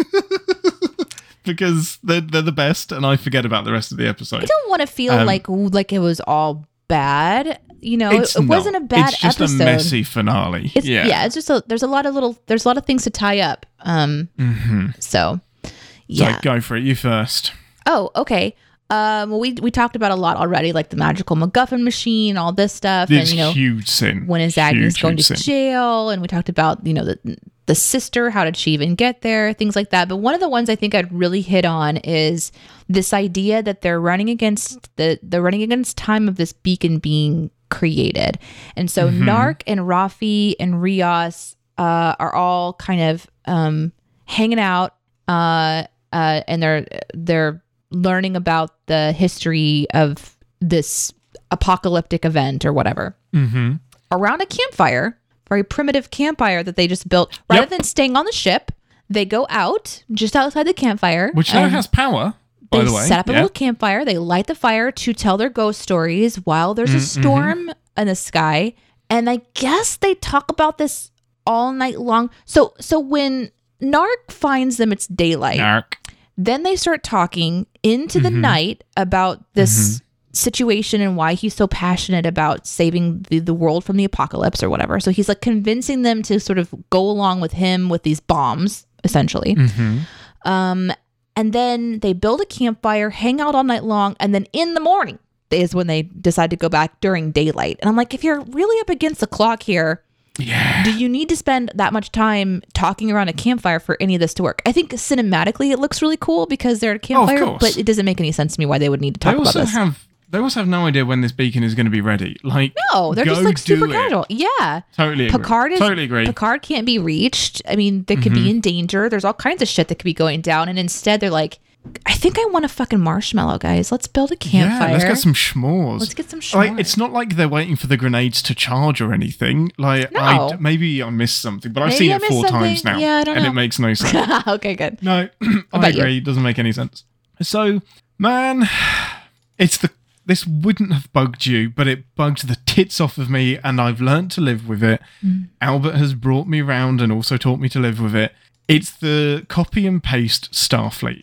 because they're they're the best, and I forget about the rest of the episode. i don't want to feel Um, like like it was all bad you know it, it wasn't a bad episode. It's just episode a messy finale. It's, yeah. yeah. it's just a there's a lot of little there's a lot of things to tie up. Um Mm-hmm. so So yeah. go for it. You first. oh, okay. Um well we we talked about a lot already, like the magical MacGuffin machine, all this stuff. This and you know huge sin. when is Agnes Huge, going huge to sin. jail? And we talked about, you know, the the sister how did she even get there things like that but one of the ones i think i'd really hit on is this idea that they're running against the they're running against time of this beacon being created and so Narek and Raffi and rios uh, are all kind of um, hanging out uh, uh, and they're they're learning about the history of this apocalyptic event or whatever Mm-hmm. around a campfire, very primitive campfire that they just built. Rather Yep. than staying on the ship, they go out just outside the campfire, Which now has power, by the way. set up a Yeah. little campfire. They light the fire to tell their ghost stories while there's Mm, a storm in the sky. And I guess they talk about this all night long. So so when Narek finds them, it's daylight. Narek. Then they start talking into Mm-hmm. the night about this situation and why he's so passionate about saving the, the world from the apocalypse or whatever. So he's like convincing them to sort of go along with him with these bombs, essentially. Mm-hmm. Um, and then they build a campfire, hang out all night long, and then in the morning is when they decide to go back during daylight. And I'm like, if you're really up against the clock here, Yeah. do you need to spend that much time talking around a campfire for any of this to work? I think cinematically it looks really cool because they're at a campfire, course. but it doesn't make any sense to me why they would need to They talk about also this. have they also have no idea when this beacon is going to be ready. Like no, they're just like super do it. casual. Yeah. Totally agree. Picard is totally agree. Mm-hmm. Picard can't be reached. I mean, they could be in danger. There's all kinds of shit that could be going down, and instead they're like, "I think I want a fucking marshmallow, guys. Let's build a campfire. Yeah, let's get some schmores. Let's get some Like, it's not like they're waiting for the grenades to charge or anything. Like, I No. maybe I missed something, but I've Maybe seen I it four times now, Yeah, I don't and know. it makes no sense. okay, good. No, I about you? agree. It doesn't make any sense. So, man, it's the this wouldn't have bugged you, but it bugged the tits off of me, and I've learned to live with it. Mm. Albert has brought me round and also taught me to live with it. It's the copy and paste Starfleet.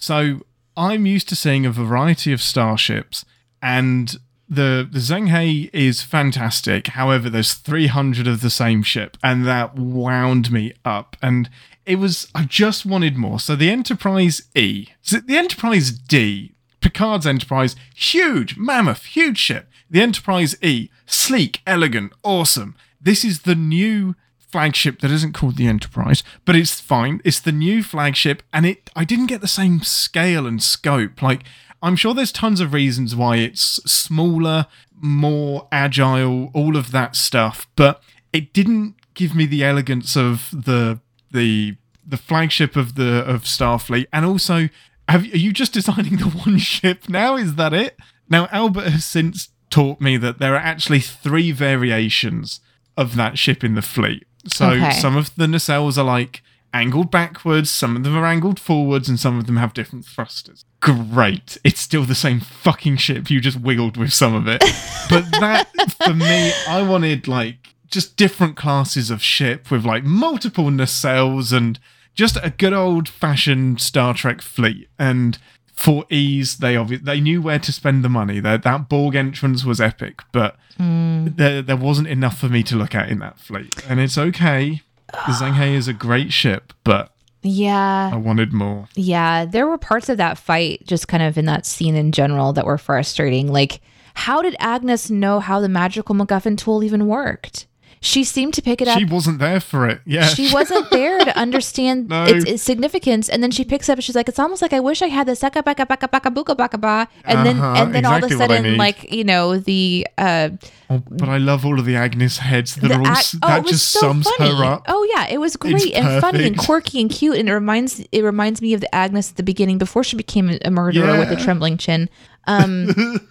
So I'm used to seeing a variety of starships, and the the Zheng is fantastic. However, there's 300 of the same ship, and that wound me up. And it was I just wanted more. So the Enterprise E, so the Enterprise D, Picard's Enterprise, huge, mammoth, huge ship. The Enterprise E, sleek, elegant, awesome. This is the new flagship that isn't called the Enterprise, but it's fine. It's the new flagship, and it I didn't get the same scale and scope. Like I'm sure there's tons of reasons why it's smaller, more agile, all of that stuff, but it didn't give me the elegance of the the the flagship of the of Starfleet, and also. Have, are you just designing the one ship now? Is that it? Now, Albert has since taught me that there are actually three variations of that ship in the fleet. So Okay. some of the nacelles are like angled backwards, some of them are angled forwards, and some of them have different thrusters. Great. It's still the same fucking ship. You just wiggled with some of it. but that, for me, I wanted like just different classes of ship with like multiple nacelles and just a good old fashioned Star Trek fleet. And for ease, they obvi- they knew where to spend the money. That that Borg entrance was epic, but hmm. there there wasn't enough for me to look at in that fleet. And it's okay. The Zheng is a great ship, but Yeah. I wanted more. Yeah, there were parts of that fight, just kind of in that scene in general, that were frustrating. Like, how did Agnes know how the magical MacGuffin tool even worked? She seemed to pick it up. She wasn't there for it. Yeah. She wasn't there to understand No. its, its significance, and then she picks up. and She's like, "It's almost like I wish I had the seka baka baka baka buka baka ba," and then Uh-huh, and then all of a exactly sudden, like you know, the uh, Oh, but I love all of the Agnes heads that are all, s- oh, that just so sums funny. her up. Oh yeah, it was great and funny and quirky and cute, and it reminds it reminds me of the Agnes at the beginning before she became a murderer with a trembling chin. Um,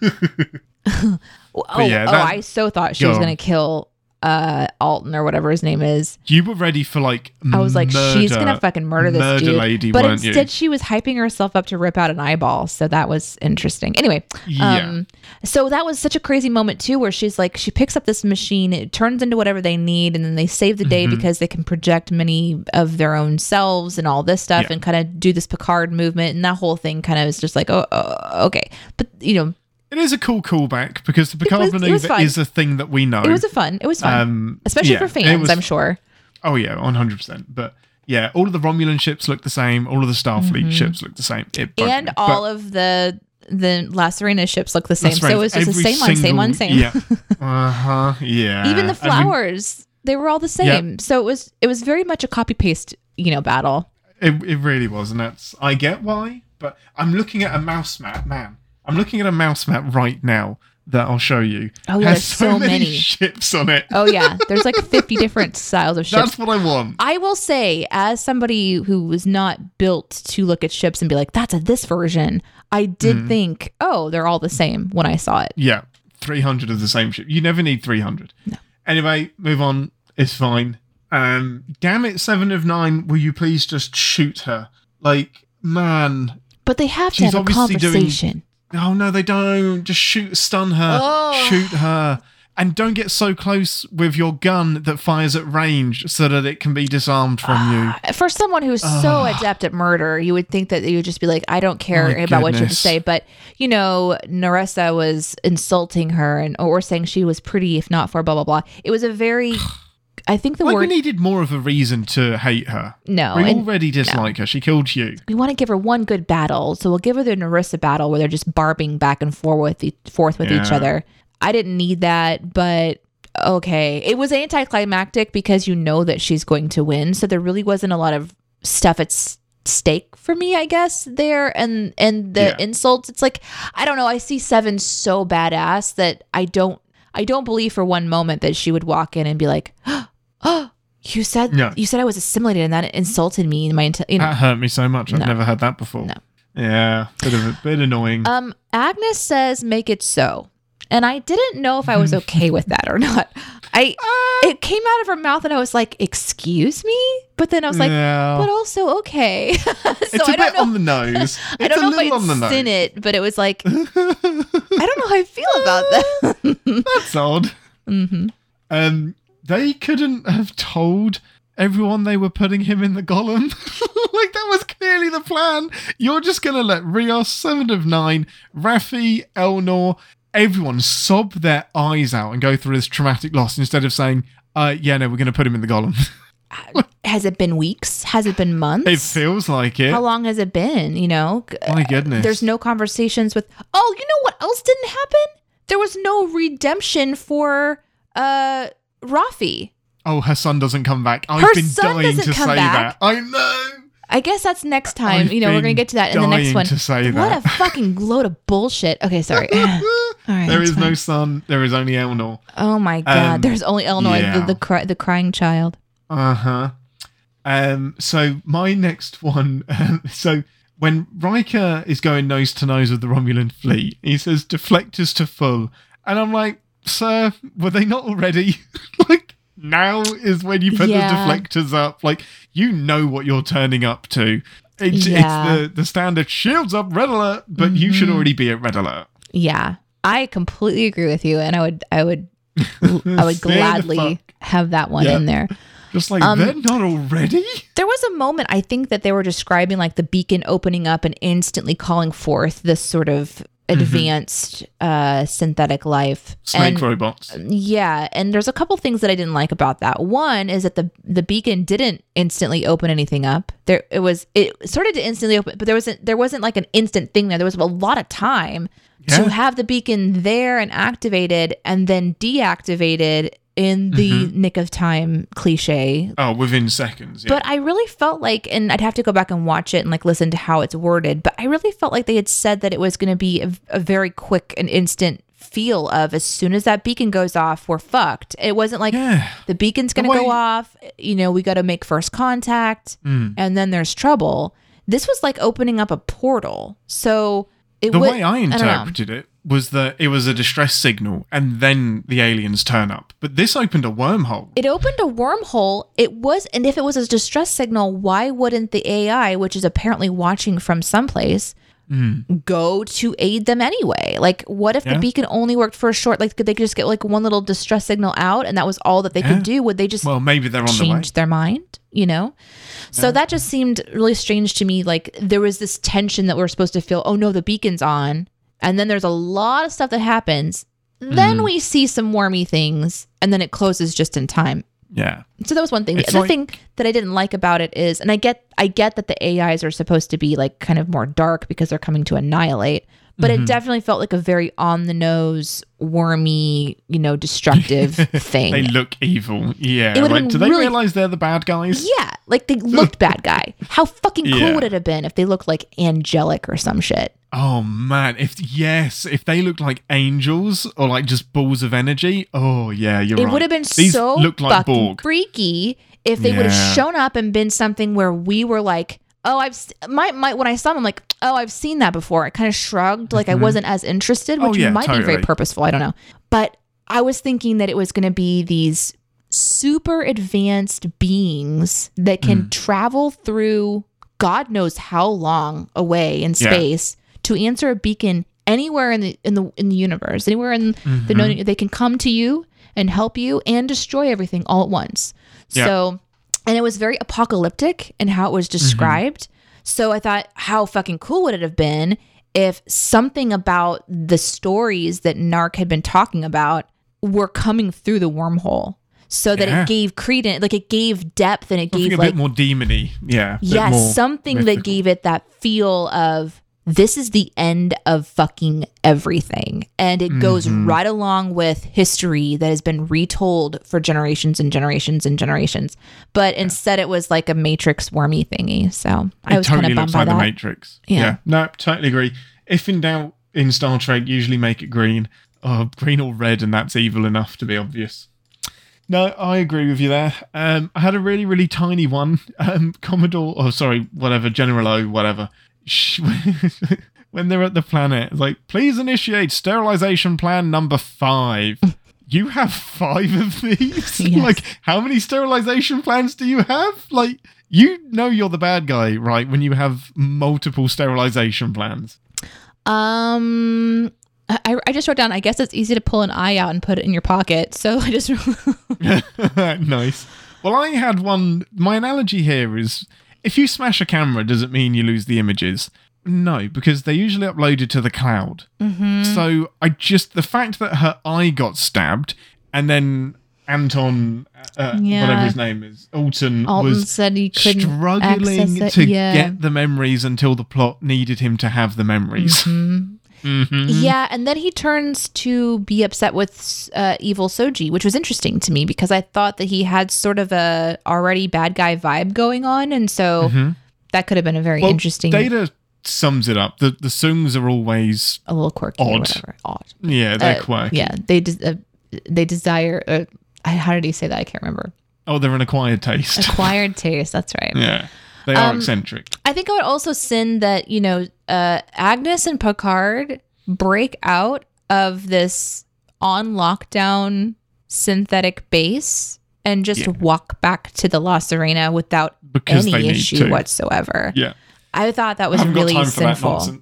oh, yeah, oh, I so thought she Go was gonna kill uh Altan or whatever his name is. You were ready for like I was like, she's gonna fucking murder this murder dude. lady, but instead, you? she was hyping herself up to rip out an eyeball. So that was interesting. Anyway, Yeah. um, so that was such a crazy moment too, where she's like, she picks up this machine, it turns into whatever they need, and then they save the Mm-hmm. day because they can project many of their own selves and all this stuff, Yeah. and kind of do this Picard movement, and that whole thing kind of is just like, oh, oh, okay, but you know, It is a cool callback because the Picard was- maneuver is a thing that we know. it was a fun, it was fun, Um, especially yeah, for fans, was- I'm sure. Oh yeah, one hundred percent. But yeah, all of the Romulan ships look the same. All of the Starfleet ships look the same. Mm-hmm. and me. all But of the the La Sirena ships look the same. that's So it was just the every same one, same one, single- same. Yeah. uh huh. Yeah. Even the I mean, flowers They were all the same. So it was it was very much a copy paste, you know, battle. It, it really was, and that's I get why, but I'm looking at a mouse map, man. I'm looking at a mouse map right now that I'll show you. Oh, yeah, Has there's so many. ships on it. Oh yeah, there's like 50 different styles of ships. That's what I want. I will say, as somebody who was not built to look at ships and be like, "That's a this version," I did Mm-hmm. think, "Oh, they're all the same" when I saw it. Yeah, 300 of the same ship. You never need 300. No. Anyway, move on. It's fine. Um, damn it, seven of nine. Will you please just shoot her? Like, man. But they have to She's have a conversation. doing- conversation. Oh no, they don't. Just shoot, stun her, Oh. shoot her, and don't get so close with your gun that fires at range so that it can be disarmed from you. Ah, for someone who's so ah. adept at murder, you would think that you would just be like, "I don't care about what you have to say." But you know, Narissa was insulting her and or saying she was pretty, if not for blah blah blah. It was a very, I think the Like we needed more of a reason to hate her. no. we already dislike her. She killed you. we want to give her one good battle, so we'll give her the Narissa battle where they're just barbing back and forth with e- forth with each other. I didn't need that, but okay, it was anticlimactic because you know that she's going to win, so there really wasn't a lot of stuff at stake for me, I guess there, and and the Yeah. insults. It's like I don't know. I see Seven so badass that I don't I don't believe for one moment that she would walk in and be like, oh. You said No. you said I was assimilated, and that insulted me in my int- you know, That hurt me so much. I've No. never heard that before. No. Yeah, bit of a bit annoying. Um, Agnes says, "Make it so," and I didn't know if I was okay with that or not. I it came out of her mouth, and I was like, "Excuse me," but then I was like, yeah. "But also okay." so it's a I bit don't know. on the nose. I It's don't a know if little on the I'd nose. sin it, but it was like I don't know how I feel about that. That's odd. hmm Um, they couldn't have told everyone they were putting him in the golem. like that was clearly the plan. You're just gonna let Rios, seven of nine, Raffi, Elnor, everyone sob their eyes out and go through this traumatic loss instead of saying, "Uh, yeah, no, we're gonna put him in the golem." Has it been weeks? Has it been months? it feels like it. How long has it been? You know, My goodness. There's no conversations with. Oh, you know what else didn't happen? There was no redemption for uh Raffi. Oh, her son doesn't come back. I've Her been dying to say back. that. I know. I guess that's next time. I've you know, we're gonna get to that in the next one. what a fucking load of bullshit. Okay, sorry. All right, there is no fine. son. There is only Elnor. Oh my god. Um, There's only Illinois, yeah. the the, cry, the crying child. Uh huh. Um. So my next one. so when Riker is going nose to nose with the Romulan fleet, he says deflectors to full, and I'm like, sir, were they not already? like now is when you put Yeah. the deflectors up. Like you know what you're turning up to. It's, Yeah. it's the the standard shields up red alert, but you should Mhm. already be at red alert. Yeah. I completely agree with you and I would I would I would gladly have that one Yeah. in there. Just like Um, they're not already. There was a moment I think that they were describing like the beacon opening up and instantly calling forth this sort of advanced uh synthetic life. Snake and robots. yeah, and there's a couple things that I didn't like about that. One is that the the beacon didn't instantly open anything up. There it was it started to instantly open, but there wasn't there wasn't like an instant thing there. There was a lot of time Yeah. to have the beacon there and activated and then deactivated in the Mm-hmm. nick of time cliche Oh, within seconds. Yeah. but I really felt like, and I'd have to go back and watch it and like listen to how it's worded, but I really felt like they had said that it was going to be a, a very quick and instant feel of as soon as that beacon goes off, we're fucked. It wasn't like yeah. the beacon's going to go off, you know, we got to make first contact Mm. and then there's trouble. This was like opening up a portal. So it was The way I interpreted it was that it was a distress signal and then the aliens turn up. But this opened a wormhole. It opened a wormhole. It was, and if it was a distress signal, why wouldn't the AI, which is apparently watching from someplace, hmm. go to aid them anyway? Like, what if Yeah. the beacon only worked for a short? Like, could they just get like one little distress signal out, and that was all that they Yeah. could do? Would they just Well, maybe they're on the way. change their mind? You know. So that just seemed really strange to me. Like there was this tension that we are supposed to feel. Oh no, the beacon's on, and then there's a lot of stuff that happens. Then Mm-hmm. we see some wormy things, and then it closes just in time. Yeah. So that was one thing. The other like- thing that I didn't like about it is, and I get, I get that the AIs are supposed to be like kind of more dark because they're coming to annihilate. But it mm-hmm. definitely felt like a very on the nose, wormy, you know, destructive thing. They look evil. Yeah. It Like, do they really- realize they're the bad guys? yeah, like they looked bad guy. How fucking cool Yeah. would it have been if they looked like angelic or some shit? Oh man, if yes, if they looked like angels or like just balls of energy, oh yeah, you're It right. would have been These so look like fucking Borg. freaky if they would have shown up and been something where we were like, oh, I've my my when I saw them, I'm like, oh, I've seen that before. I kind of shrugged, like I wasn't as interested, Oh, which yeah, might be very purposeful. I don't know, but I was thinking that it was going to be these super advanced beings that can Mm. travel through God knows how long away in Yeah. space to answer a beacon anywhere in the in the in the universe, anywhere in Mm-hmm. the known they can come to you and help you and destroy everything all at once. Yeah. So, and it was very apocalyptic in how it was mm-hmm. described. So I thought, how fucking cool would it have been if something about the stories that Narek had been talking about were coming through the wormhole, so that Yeah. it gave credence, like it gave depth and it gave a like bit more demony. Yeah. a more something that gave it that feel of this is the end of fucking everything. And it goes Mm-hmm. right along with history that has been retold for generations and generations and generations. But instead, it was like a Matrix wormy thingy. So I It was totally kind of bummed looks by like that. the Matrix. Yeah. No, totally agree. If in doubt in Star Trek, usually make it green. Oh, green or red, and that's evil enough to be obvious. No, I agree with you there. Um, I had a really, really tiny one. Um, Commodore, oh, sorry, whatever, General O, whatever. When they're at the planet, it's like, please initiate sterilization plan number five. You have five of these? Yes. like, how many sterilization plans do you have? Like, you know you're the bad guy, right? When you have multiple sterilization plans. Um, I, I just wrote down, I guess it's easy to pull an eye out and put it in your pocket. So I just, nice. Well, I had one. My analogy here is if you smash a camera, does it mean you lose the images? No, because they're usually uploaded to the cloud. Mm-hmm. So I just, the fact that her eye got stabbed and then Anton, uh, Yeah. whatever his name is, Altan, Altan was said he couldn't struggling it. to Yeah. get the memories until the plot needed him to have the memories. Mhm. Mhm. Yeah, and then he turns to be upset with uh, evil Soji, which was interesting to me because I thought that he had sort of a already bad guy vibe going on, and so that could have been a very Mm-hmm. Well, interesting, Data sums it up. The the Soongs are always a little quirky, Odd. whatever. Odd. yeah, they're Uh, quirky. Yeah, they des- uh, they desire. Uh, how did he say that? I can't remember. Oh, they're an acquired taste. Acquired taste. That's right. yeah, they are Um, eccentric. I think I would also sin that, you know, uh, Agnes and Picard break out of this on lockdown synthetic base and just Yeah. walk back to the La Sirena without Because any issue to. whatsoever. Yeah, I thought that was really got time for that sinful.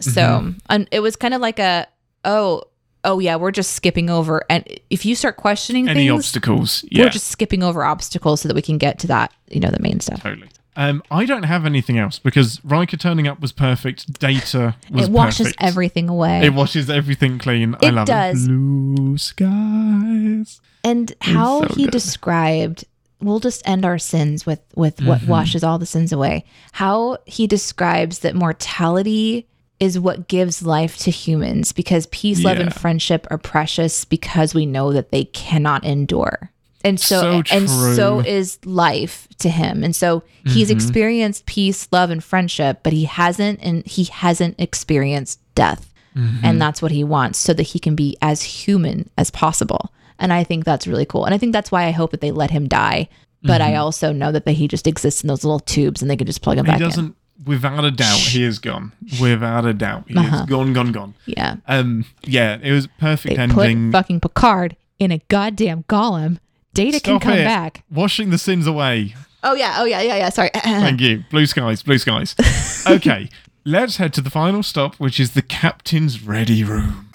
So and it was kind of like a, oh, oh yeah, we're just skipping over. And if you start questioning Any things, obstacles? Yeah, we're just skipping over obstacles so that we can get to that, you know, the main stuff. totally. Um, I don't have anything else because Riker turning up was perfect. Data was It washes perfect. everything away. It washes everything clean. I It love does. it. Blue skies. and how so he good. described we'll just end our sins with with what Mm-hmm. washes all the sins away how he describes that mortality is what gives life to humans because peace love and Yeah. friendship are precious because we know that they cannot endure and so, So and so is life to him and so he's Mm-hmm. experienced peace love and friendship but he hasn't and he hasn't experienced death Mm-hmm. and that's what he wants so that he can be as human as possible and i think that's really cool and i think that's why i hope that they let him die but i also know that, that he just exists in those little tubes and they can just plug him He back in He doesn't. Without a doubt, he is gone. Without a doubt, he Uh-huh. is gone, gone, gone. yeah Um, yeah, it was perfect they ending. put fucking picard in a goddamn golem data can come it. back Washing the sins away. oh yeah oh yeah yeah yeah sorry Thank you. Blue skies, blue skies. Okay, let's head to the final stop, which is the captain's ready room.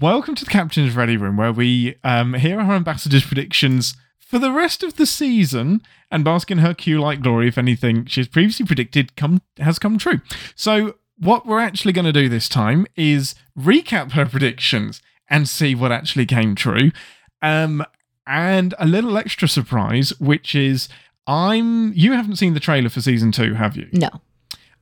Welcome to the captain's ready room, where we um, hear our ambassador's predictions for the rest of the season and bask in her Q-like glory if anything she's previously predicted come has come true. So, what we're actually going to do this time is recap her predictions and see what actually came true. Um, and a little extra surprise, which is I'm you haven't seen the trailer for season two, have you? no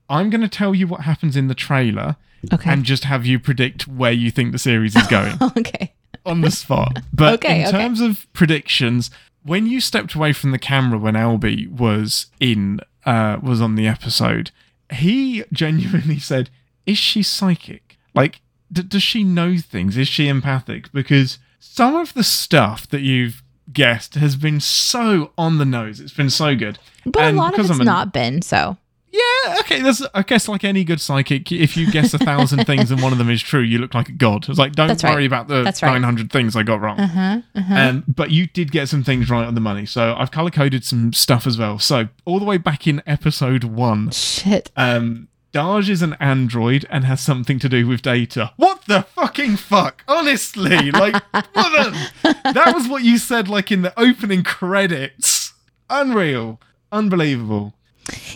I'm going to tell you what happens in the trailer Okay. and just have you predict where you think the series is going okay. on the spot. But Okay, in okay. terms of predictions, when you stepped away from the camera when Albie was in uh was on the episode, he genuinely said, "Is she psychic? Like, d- does she know things? Is she empathic?" Because some of the stuff that you've guessed has been so on the nose. It's been so good. But And a lot of it's an- not been so. yeah, okay. That's I guess like any good psychic, if you guess a thousand things and one of them is true, you look like a god. It's like don't That's right. worry about the right. nine hundred things I got wrong. Uh-huh. Uh-huh. Um, but you did get some things right on the money, so I've color coded some stuff as well. So all the way back in episode one, Shit. um, Dahj is an android and has something to do with data. What the fucking fuck? Honestly, like what the- that was what you said, like in the opening credits. Unreal, unbelievable.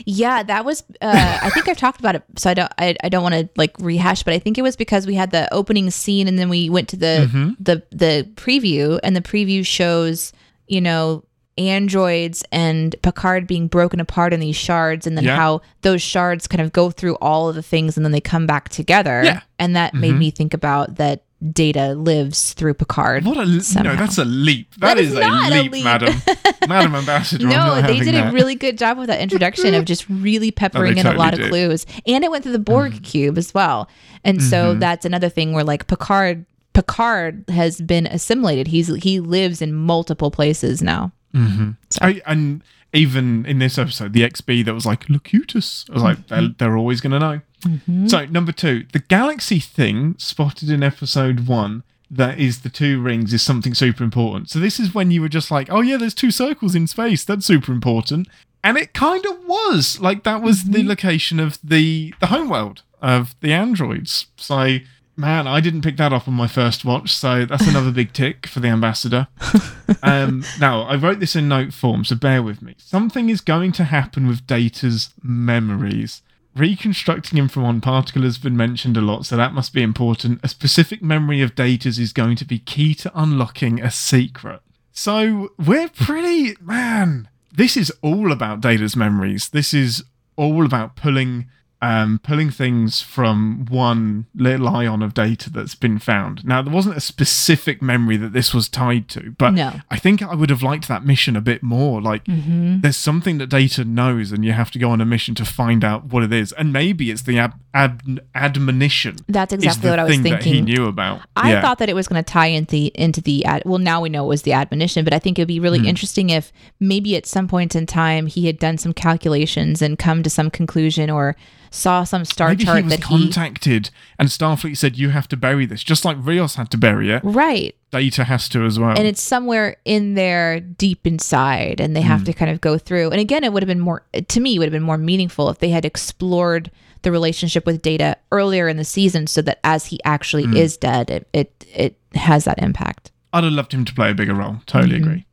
Yeah, that was. Uh, I think I've talked about it, so I don't. I, I don't want to like rehash, but I think it was because we had the opening scene, and then we went to the Mm-hmm. the the preview, and the preview shows you know androids and Picard being broken apart in these shards, and then Yeah. how those shards kind of go through all of the things, and then they come back together. Yeah. and that made me think about that. Data lives through Picard. What a no, that's a leap. That that is is, a not a leap, leap. madam, madam ambassador. No, they did that. a really good job with that introduction of just really peppering in a lot of did. Mm-hmm. clues. And it went through the Borg cube as well. And so that's another thing where like Picard Picard has been assimilated. He's he lives in multiple places now. Mm-hmm. I, and even in this episode, the XB that was like Locutus, I was like, mm-hmm. they're, they're always going to know. Mm-hmm. So number two, the galaxy thing spotted in episode one. That is the two rings is something super important. So this is when you were just like, oh yeah, there's two circles in space. That's super important. And it kind of was like that was the location of the the homeworld of the androids. So man, I didn't pick that up on my first watch. So that's another big tick for the ambassador. Um, now, I wrote this in note form, so bear with me. Something is going to happen with Data's memories. Reconstructing him from one particle has been mentioned a lot, so that must be important. A specific memory of Data's is going to be key to unlocking a secret. So we're pretty, man, this is all about Data's memories. This is all about pulling um, pulling things from one little ion of data that's been found. Now, there wasn't a specific memory that this was tied to, but No. I think I would have liked that mission a bit more. Like, there's something that data knows, and you have to go on a mission to find out what it is. And maybe it's the ab- ab- admonition. That's exactly what I was thinking. That he knew about. I yeah. thought that it was going to tie into the into the ad, well now we know it was the admonition, but I think it'd be really interesting if maybe at some point in time he had done some calculations and come to some conclusion or saw some star Maybe chart he was that he contacted, and Starfleet said you have to bury this, just like Rios had to bury it. right Data has to as well. and it's somewhere in there deep inside and they have to kind of go through and again it would have been more to me it would have been more meaningful if they had explored the relationship with data earlier in the season so that as he actually Hmm. is dead it, it it has that impact I'd have loved him to play a bigger role. Totally Mm-hmm. agree.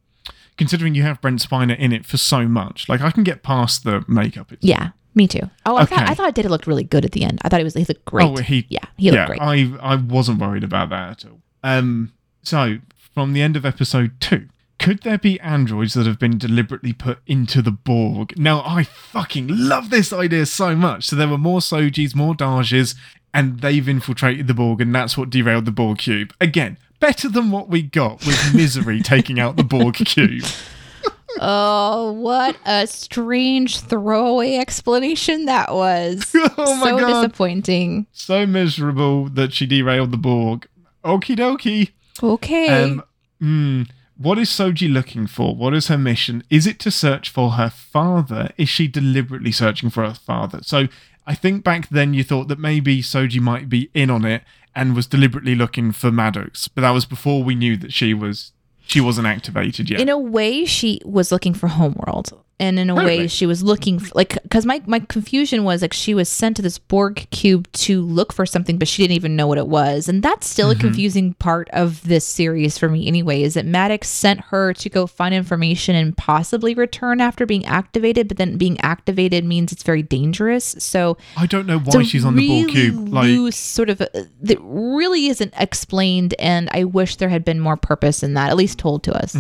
Considering you have Brent Spiner in it for so much, like I can get past the makeup. It's, yeah me too oh i thought Okay. i thought data looked really good at the end i thought he was he looked great Oh, he. yeah he looked yeah, great I I wasn't worried about that at all. Um. So from the end of episode two, could there be androids that have been deliberately put into the Borg? Now I fucking love this idea so much. So there were more Sojis, more Dajas, and they've infiltrated the Borg, and that's what derailed the Borg cube. Again, better than what we got with Misery taking out the Borg cube. oh what a strange throwaway explanation that was Oh my so God. disappointing so miserable that she derailed the Borg. Okie dokie. okay Um, mm, what is Soji looking for? What is her mission? Is it to search for her father? Is she deliberately searching for her father? So I think back then you thought that maybe Soji might be in on it and was deliberately looking for Maddox, but that was before we knew that she was she wasn't activated yet. in a way she was looking for homeworld and in a way she was looking for, like because my, my confusion was like she was sent to this borg cube to look for something but she didn't even know what it was and that's still Mm-hmm. a confusing part of this series for me anyway is that maddox sent her to go find information and possibly return after being activated but then being activated means it's very dangerous so I don't know why she's on the Borg cube. Like sort of uh, that really isn't explained and i wish there had been more purpose in that at least told to us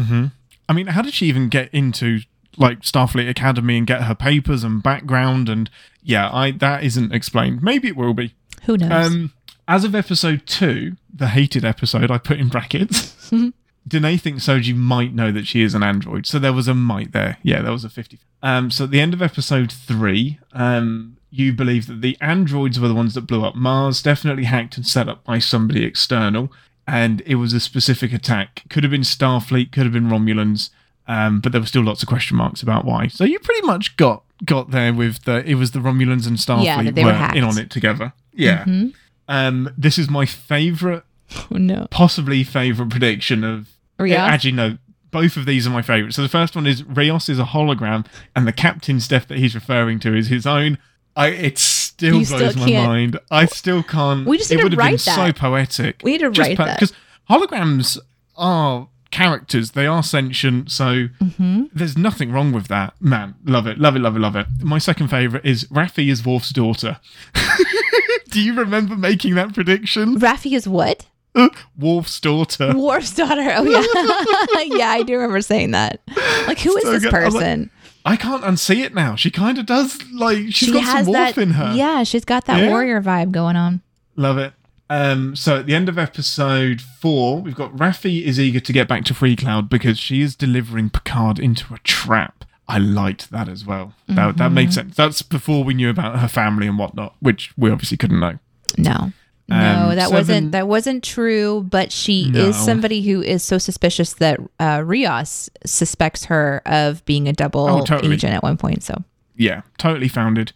I mean, how did she even get into like Starfleet Academy and get her papers and background and yeah, I that isn't explained. Maybe it will be. Who knows? Um, as of episode two, the hated episode, I put in brackets. Deneé thinks Soji might know that she is an android, so there was a might there. Yeah, there was a fifty. Um, so at the end of episode three, um, you believe that the androids were the ones that blew up Mars, definitely hacked and set up by somebody external, and it was a specific attack. Could have been Starfleet, could have been Romulans, um, but there were still lots of question marks about why. So you pretty much got got there with the it was the Romulans and Starfleet Yeah, they were in on it together. Yeah. Mhm. Um, this is my favorite, Oh, no. possibly favorite prediction of. Rios? Yeah, actually, no. Both of these are my favorite. So the first one is Rios is a hologram, and the captain's death that he's referring to is his own. I it still You blows still my mind. I still can't. We just it need to would have been write so poetic. We need to write that. because holograms are characters. They are sentient. So Mm-hmm. there's nothing wrong with that. Man, love it, love it, love it, love it. My second favorite is Raffi is Worf's daughter. Do you remember making that prediction? Raffi is what? Worf's daughter. Worf's daughter. Oh yeah, yeah, I do remember saying that. Like, who is So this good. Person? I can't unsee it now. She kind of does like she's she got some Worf that. in her. Yeah, she's got that Yeah? warrior vibe going on. Love it. Um, so at the end of episode four, we've got Raffi is eager to get back to Free Cloud because she is delivering Picard into a trap. I liked that as well. That, that made Mm-hmm. sense. That's before we knew about her family and whatnot, which we obviously couldn't know. No. No, Um, that seven- wasn't that wasn't true. But she No. is somebody who is so suspicious that uh, Rios suspects her of being a double Oh, totally. agent at one point. So Yeah, totally founded.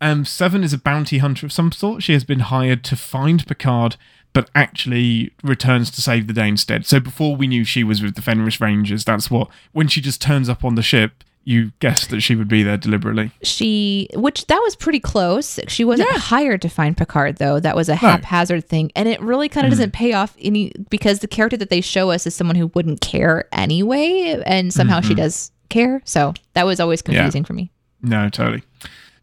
Um, Seven is a bounty hunter of some sort. She has been hired to find Picard, but actually returns to save the day instead. So before we knew she was with the Fenris Rangers, that's what when she just turns up on the ship, you guessed that she would be there deliberately. she, which that was pretty close. She wasn't hired to find Picard though. That was a haphazard thing, and it really kind of Mm-hmm. doesn't pay off any because the character that they show us is someone who wouldn't care anyway, and somehow Mm-hmm. she does care. So that was always confusing for me. No, totally.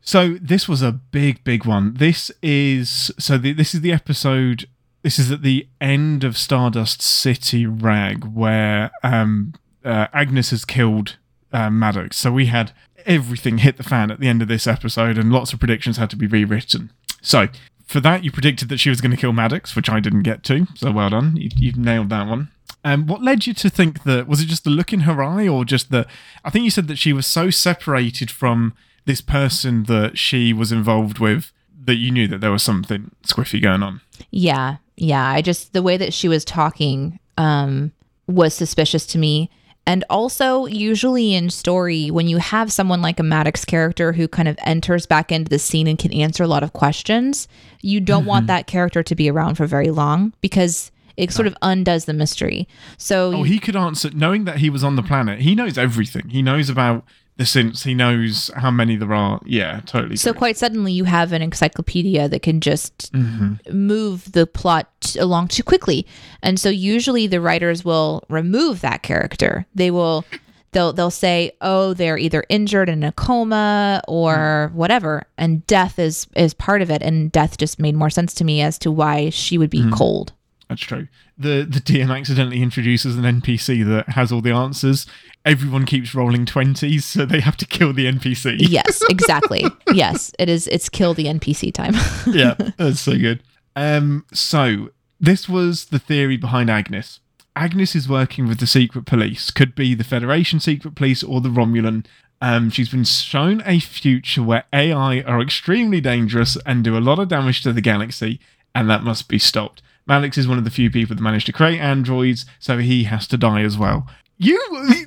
So this was a big, big one. This is so the, this is the episode. This is at the end of Stardust City Rag, where um, uh, Agnes has killed uh, Maddox. So we had everything hit the fan at the end of this episode, and lots of predictions had to be rewritten. So for that, you predicted that she was going to kill Maddox, which I didn't get to. So well done, you, you've nailed that one. Um, what led you to think that was it just the look in her eye, or just that? I think you said that she was so separated from this person that she was involved with that you knew that there was something squiffy going on. Yeah, yeah. I just the way that she was talking um was suspicious to me. And also, usually in story, when you have someone like a Maddox character who kind of enters back into the scene and can answer a lot of questions, you don't want that character to be around for very long because it sort of undoes the mystery. So, Oh, he could answer, knowing that he was on the planet. He knows everything. He knows about synths. He knows how many there are. Yeah, totally. so agree. quite suddenly, you have an encyclopedia that can just mm-hmm. move the plot along too quickly. And so usually the writers will remove that character. They will they'll they'll say, "Oh, they're either injured in a coma or mm. whatever." And death is is part of it and death just made more sense to me as to why she would be mm-hmm. cold. That's true. The the DM accidentally introduces an NPC that has all the answers. Everyone keeps rolling twenties, so they have to kill the NPC. Yes, exactly. yes, it is it's kill the NPC time. yeah, that's so good. Um, so this was the theory behind Agnes. Agnes is working with the secret police. Could be the Federation secret police or the Romulan. Um, she's been shown a future where AI are extremely dangerous and do a lot of damage to the galaxy, and that must be stopped. Maddox is one of the few people that managed to create androids, so he has to die as well. You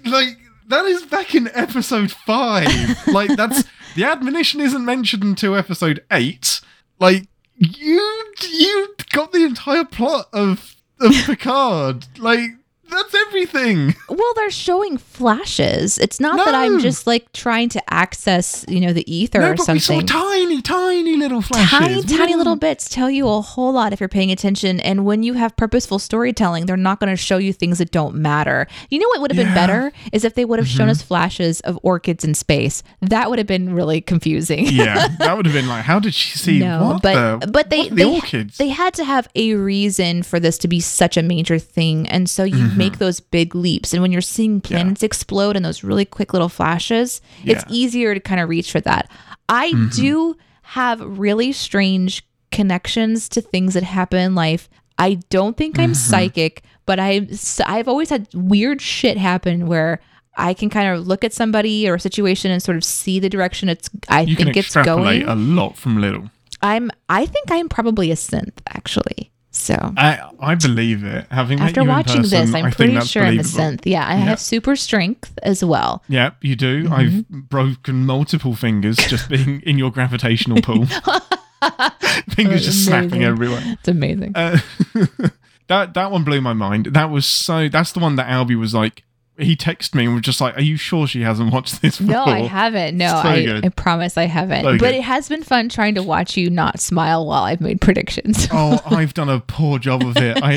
like that is back in episode five. like that's the admonition isn't mentioned until episode eight. Like you you got the entire plot of of Picard. Like that's everything. Well, they're showing flashes. It's not that I'm just like trying to access, you know, the ether no, or but something. we saw tiny, tiny little flashes. tiny, tiny little bits tell you a whole lot if you're paying attention. And when you have purposeful storytelling, they're not going to show you things that don't matter. You know what would have been better is if they would have Mm-hmm. shown us flashes of orchids in space. That would have been really confusing. yeah, that would have been like, how did she see no, what but the, but they are they, orchids? they had to have a reason for this to be such a major thing, and so you Mm-hmm. make those big leaps. And when you're seeing planets explode in those really quick little flashes, it's easier to kind of reach for that. I mm-hmm. do have really strange connections to things that happen in life. I don't think I'm mm-hmm. psychic, but I I've always had weird shit happen where I can kind of look at somebody or a situation and sort of see the direction it's I You think it's going. a lot from little. I'm I think I'm probably a synth actually. So I I believe it. Having after watching person, this, I'm I pretty sure I'm a synth. Yeah, I Yeah. have super strength as well. Yep, you do. Mm-hmm. I've broken multiple fingers just being in your gravitational pull. fingers just snapping everywhere. It's amazing. Uh, that that one blew my mind. That was so. That's the one that Albie was like. He texted me and was just like, "Are you sure she hasn't watched this before?" no, I haven't. No, So I. I promise I haven't. So but it has been fun trying to watch you not smile while I've made predictions. oh, I've done a poor job of it. I,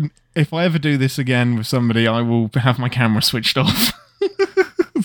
I, if I ever do this again with somebody, I will have my camera switched off.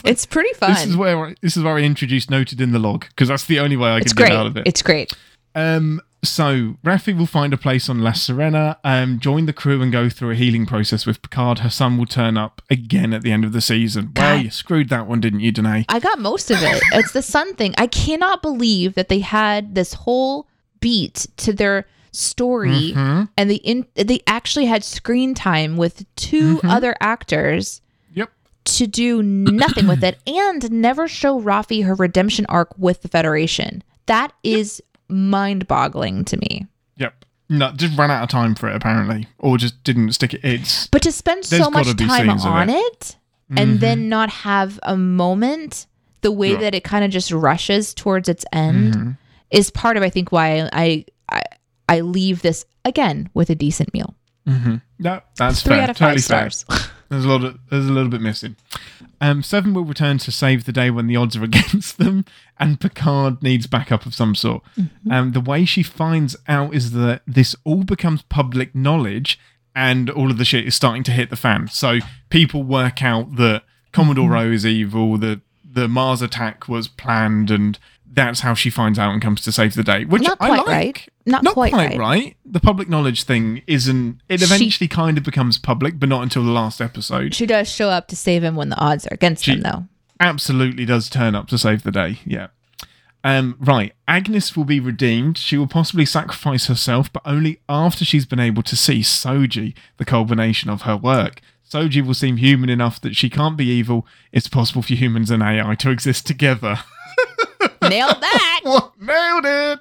it's pretty fun. This is where I, this is where I introduced noted in the log because that's the only way I it's can great. get out of it. It's great. Um, so Raffi will find a place on La Sirena, um, join the crew and go through a healing process with Picard. Her son will turn up again at the end of the season. Well, God. you screwed that one, didn't you, Deneé? I got most of it. It's the sun thing. I cannot believe that they had this whole beat to their story Mhm. and they in, they actually had screen time with 2 Mm-hmm. other actors Yep. to do nothing with it and never show Raffi her redemption arc with the Federation. That is mind-boggling to me. Yep. No, just ran out of time for it apparently, or just didn't stick it. It's But to spend so much time on it. it, and mm-hmm. then not have a moment the way Yeah. that it kind of just rushes towards its end mm-hmm. is part of I think why I I I leave this again with a decent meal. Mm-hmm. no, that's Three fair. out of totally five fair. stars. There's a lot of there's a little bit missing. Um, Seven will return to save the day when the odds are against them, and Picard needs backup of some sort. Um, the way she finds out is that this all becomes public knowledge, and all of the shit is starting to hit the fan. So people work out that Commodore Rowe is evil, the the Mars attack was planned, and that's how she finds out and comes to save the day. Which Not I quite like. right. Not quite right. right. The public knowledge thing isn't. It She- eventually kind of becomes public, but not until the last episode. She does show up to save him when the odds are against She- him though. Absolutely does turn up to save the day. Yeah. Um, right. Agnes will be redeemed. She will possibly sacrifice herself, but only after she's been able to see Soji, the culmination of her work. Soji will seem human enough that she can't be evil. It's possible for humans and AI to exist together. Nailed that. Nailed it!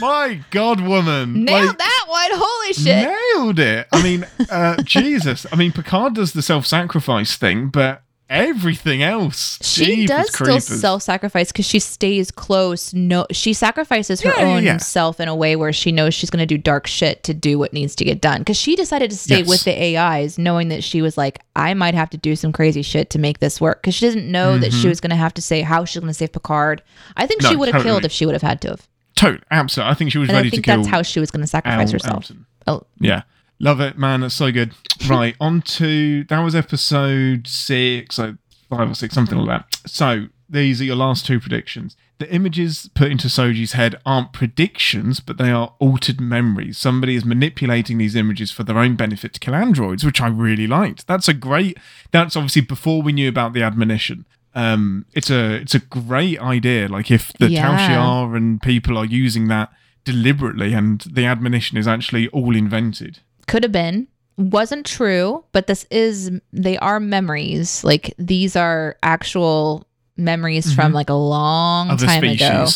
My God, woman! Nailed Like, that one. Holy shit. Nailed it. I mean, uh, Jesus. I mean, Picard does the self-sacrifice thing, but everything else. She Jeepers does still self-sacrifice because she stays close. No, she sacrifices her Yeah, own yeah. self in a way where she knows she's going to do dark shit to do what needs to get done. Because she decided to stay Yes. with the AIs, knowing that she was like, I might have to do some crazy shit to make this work. Because she didn't know that she was going to have to say how she's going to save Picard. I think Mm-hmm. No, she would have killed if she would have had to have. Totally, absolutely. I think she was And I ready to think kill that's how she was going to sacrifice Al herself. Altan. Oh, Yeah. Love it, man. That's so good. Right, on to that was episode six, so five or six, something like that. So these are your last two predictions. The images put into Soji's head aren't predictions, but they are altered memories. Somebody is manipulating these images for their own benefit to kill androids, which I really liked. That's a great. That's obviously before we knew about the admonition. Um, it's a it's a great idea. Like if the Yeah. Tal Shiar and people are using that deliberately, and the admonition is actually all invented. Could have been wasn't true but this is they are memories like these are actual memories from like a long Other time species. ago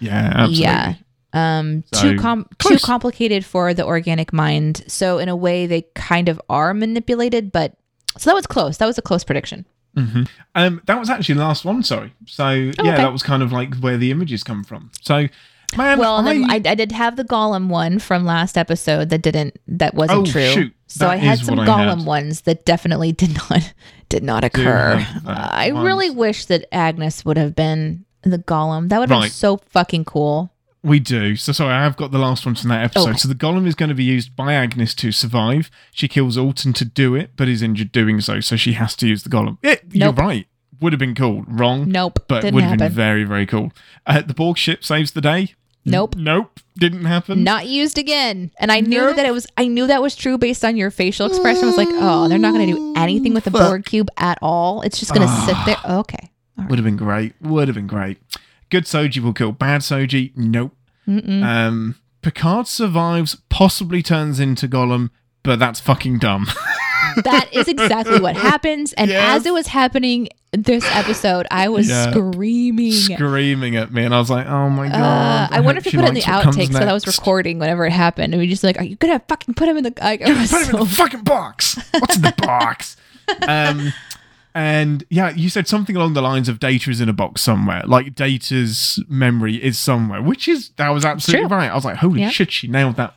Yeah, absolutely. yeah um So, too com- too complicated for the organic mind so in a way they kind of are manipulated but so that was close that was a close prediction Um, that was actually the last one. Sorry. So yeah, Oh, okay. that was kind of like where the images come from. So, man, well I, I, I did have the golem one from last episode that didn't that wasn't Oh, true shoot. so That i had some I golem had. ones that definitely did not did not occur uh, i once. really wish that agnes would have been the golem that would have been so fucking cool we do. So sorry, I have got the last one from that episode. Okay. So the golem is going to be used by Agnes to survive. She kills Altan to do it, but is injured doing so, so she has to use the golem. Yeah, you're right. Would have been cool. Wrong. Nope, But didn't would have been happen. very, very cool. Uh, the Borg ship saves the day. Nope. Nope. Didn't happen. Not used again. And I knew Nope. that it was I knew that was true based on your facial expression. I was like, oh, they're not gonna do anything with the Fuck. Borg cube at all. It's just gonna sit there. Okay. Would have been great. Would have been great. Good Soji will kill bad Soji. Nope. Mm-mm. Um, Picard survives, possibly turns into golem, but that's fucking dumb. that is exactly what happens. And Yes. as it was happening this episode, I was Yeah. screaming. Screaming at me, and I was like, "Oh my god!" Uh, I wonder if you put it in the likes what comes outtakes that I was recording whenever it happened. And we just like, are you gonna fucking put him in the? Like, Put him in the fucking box. What's in the box? Um, and yeah, you said something along the lines of data is in a box somewhere. Like data's memory is somewhere, which is that was absolutely True. right. I was like, holy Yeah. shit, she nailed that.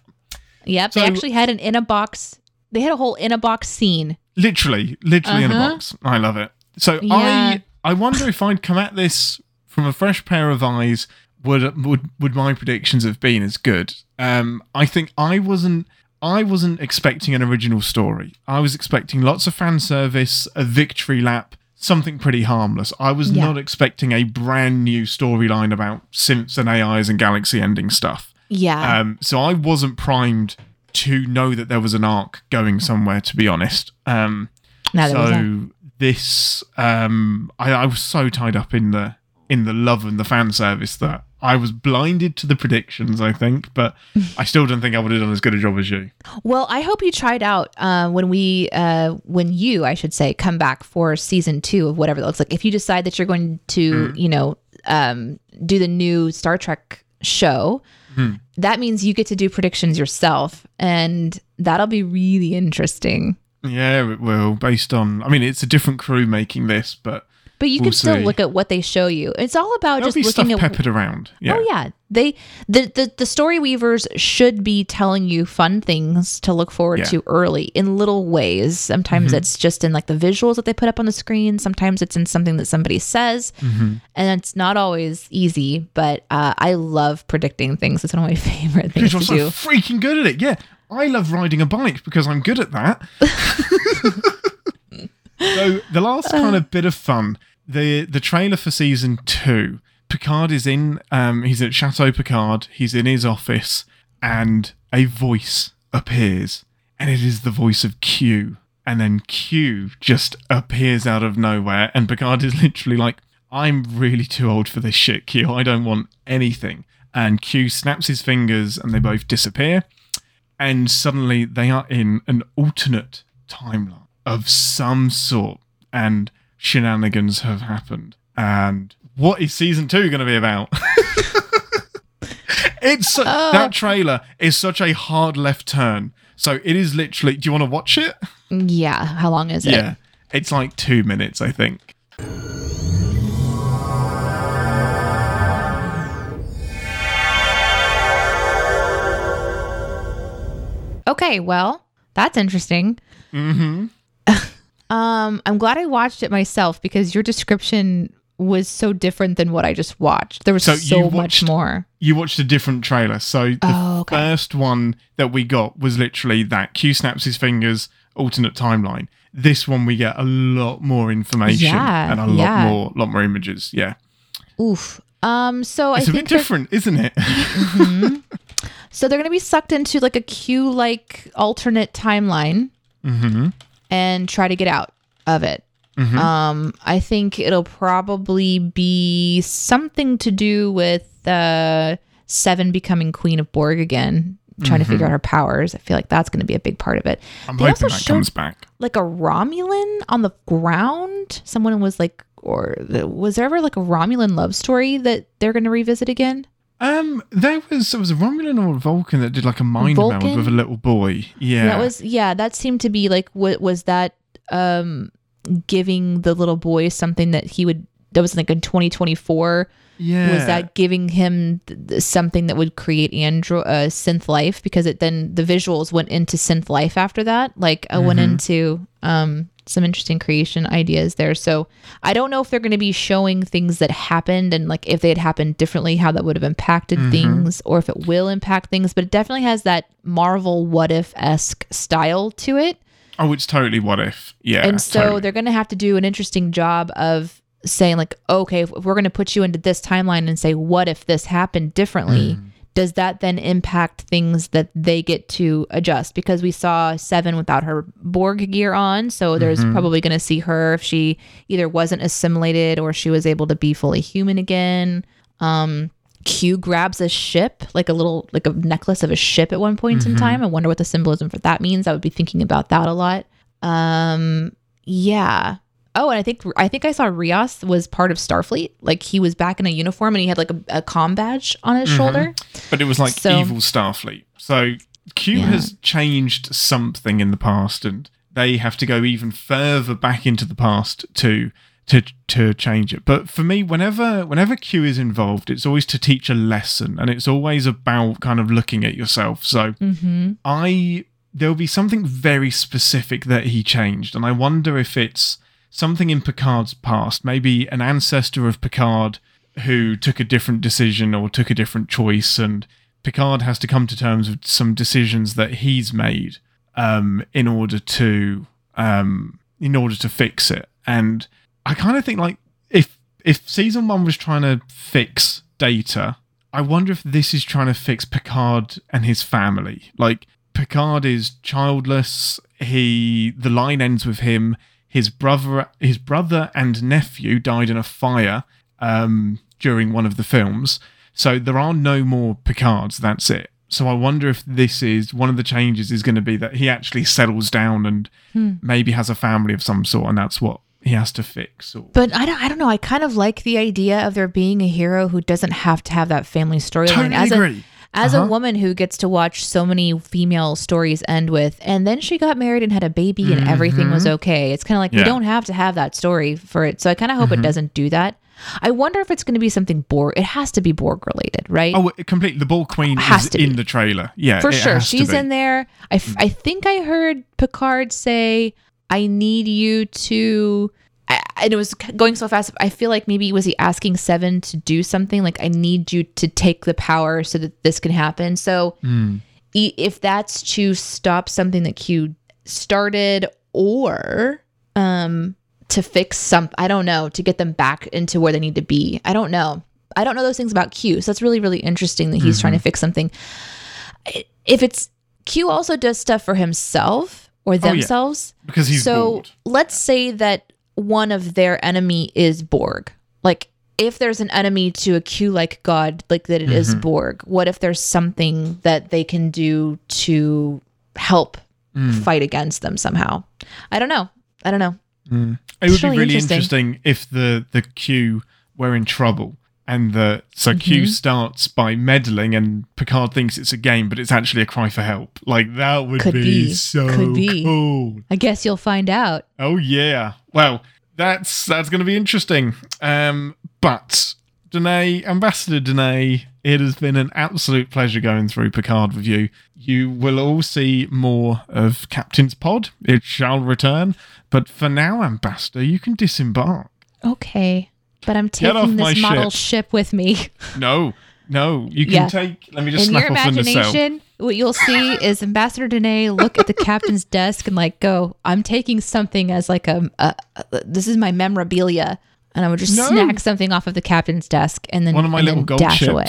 Yep, So- they actually had an in a box. They had a whole in a box scene. Literally, literally in a Uh-huh. box. I love it. So Yeah. I I wonder if I'd come at this from a fresh pair of eyes. Would would would my predictions have been as good? Um, I think I wasn't. I wasn't expecting an original story. I was expecting lots of fan service, a victory lap, something pretty harmless. I was Yeah. not expecting a brand new storyline about synths and AIs and galaxy ending stuff. Yeah, Um, so I wasn't primed to know that there was an arc going somewhere. To be honest, um, I. so this, um, I, I was so tied up in the in the love and the fan service that I was blinded to the predictions. I think, but I still don't think I would have done as good a job as you. Well, I hope you tried out uh, when we, uh, when you, I should say, come back for season two of whatever that looks like. If you decide that you're going to, you know, um, do the new Star Trek show, Hmm. that means you get to do predictions yourself, and that'll be really interesting. Yeah, it will. Based on, I mean, it's a different crew making this, but But you We'll can still see. look at what they show you. It's all about there'll just be stuff looking at peppered around. Yeah. Oh yeah, they the, the the story weavers should be telling you fun things to look forward Yeah. to early in little ways. Sometimes it's just in like the visuals that they put up on the screen. Sometimes it's in something that somebody says, and it's not always easy. But uh, I love predicting things. It's one of my favorite things Because to you're do. so freaking good at it. Yeah, I love riding a bike because I'm good at that. so the last kind of bit of fun, the the trailer for season two, Picard is in. Um, he's at Chateau Picard. He's in his office, and a voice appears, and it is the voice of Q. And then Q just appears out of nowhere, and Picard is literally like, "I'm really too old for this shit, Q. I don't want anything." And Q snaps his fingers, and they both disappear and suddenly they are in an alternate timeline of some sort and shenanigans have happened and what is season two going to be about? It's su- that trailer is such a hard left turn. So it is literally do you want to watch it? Yeah, how long is it? yeah it's like two minutes i think. Okay, well, that's interesting. mm-hmm. Um, I'm glad I watched it myself because your description was so different than what I just watched. There was So so, you much more. you watched a different trailer. So the Oh, okay. first one that we got was literally that Q snaps his fingers, alternate timeline. This one we get a lot more information Yeah, and a lot yeah. more, lot more images. Yeah, Oof. Um, so it's I a bit different, isn't it? Mhm. so they're gonna be sucked into like a Q like alternate timeline mm-hmm. and try to get out of it. Mhm. Um, I think it'll probably be something to do with uh, Seven becoming Queen of Borg again, trying to figure out her powers. I feel like that's going to be a big part of it. I'm They hoping also that showed- comes back. Like a Romulan on the ground. Someone was like, or was there ever like a Romulan love story that they're going to revisit again? Um, there was there was a Romulan or a Vulcan that did like a mind meld with a little boy. Yeah, That was yeah. That seemed to be like what was that um giving the little boy something that he would that was like in 2024 yeah. was that giving him th- th- something that would create andro uh, synth life because it then the visuals went into synth life after that like i went Mhm. into um some interesting creation ideas there so i don't know if they're going to be showing things that happened and like if they had happened differently how that would have impacted Mhm. things or if it will impact things but it definitely has that marvel what if-esque style to it Oh, it's totally what if. Yeah, and so totally. they're going to have to do an interesting job of saying like okay if we're going to put you into this timeline and say what if this happened differently Mm. does that then impact things that they get to adjust? Because we saw Seven without her Borg gear on, so there's probably going to see her if she either wasn't assimilated or she was able to be fully human again. Um, Q grabs a ship, like a little, like a necklace of a ship at one point in time. I wonder what the symbolism for that means. I would be thinking about that a lot. Um, yeah. Oh, and I think I think I saw Rios was part of Starfleet. Like he was back in a uniform and he had like a, a com badge on his shoulder. But it was like So- evil Starfleet. So Q Yeah. has changed something in the past, and they have to go even further back into the past to to to change it. But for me, whenever whenever Q is involved, it's always to teach a lesson, and it's always about kind of looking at yourself. So Mm-hmm. I there'll be something very specific that he changed, and I wonder if it's something in Picard's past, maybe an ancestor of Picard who took a different decision or took a different choice, and Picard has to come to terms with some decisions that he's made um, in order to um, in order to fix it. And I kind of think like if if season one was trying to fix data, I wonder if this is trying to fix Picard and his family. Like Picard is childless. He the line ends with him. His brother, his brother and nephew died in a fire um, during one of the films. So there are no more Picards. That's it. So I wonder if this is one of the changes is going to be that he actually settles down and maybe has a family of some sort, and that's what he has to fix. Or But I don't, I don't know. I kind of like the idea of there being a hero who doesn't have to have that family storyline. totally As a agree. as Uh-huh. a woman who gets to watch so many female stories end with, and then she got married and had a baby and everything was okay. It's kind of like we Mm-hmm. Don't have to have that story for it. So I kind of hope Mm-hmm. it doesn't do that. I wonder if it's going to be something Borg. It has to be Borg related, right? Oh, completely. The Borg Queen Has is to be. in the trailer. Yeah, for sure. She's. Mm. in there. I, f- I think I heard Picard say, I need you to. I, and it was going so fast. I feel like maybe was he asking Seven to do something like I need you to take the power so that this can happen. So Mm. e- if that's to stop something that Q started or um to fix some I don't know, to get them back into where they need to be. I don't know. I don't know those things about Q. So that's really really interesting that he's trying Mm-hmm. to fix something. If it's Q also does stuff for himself or Oh, yeah. themselves. because he's so bored. let's say that one of their enemy is Borg. Like if there's an enemy to a Q like god, like that it is Mm-hmm. Borg, what if there's something that they can do to help Mm. fight against them somehow? I don't know. I don't know. It would be really really interesting. interesting. if the the Q were in trouble and the so Mm-hmm. Q starts by meddling and Picard thinks it's a game, but it's actually a cry for help. Like that would be, be. so Could be. cool. I guess you'll find out. Oh yeah. Well, that's that's going to be interesting. Um, but Deneé, Ambassador Deneé, it has been an absolute pleasure going through Picard with you. You will all see more of Captain's Pod. It shall return. But for now, Ambassador, you can disembark. Okay. But I'm taking this model ship. ship with me. No, no, you can Yeah. take. Let me just In your snap off nacelle. imagination, what you'll see is Ambassador Deneé look at the captain's desk and like go, I'm taking something as like a, a, a- this is my memorabilia. And I would just No. snack something off of the captain's desk and then One of my little gold dash ships. away.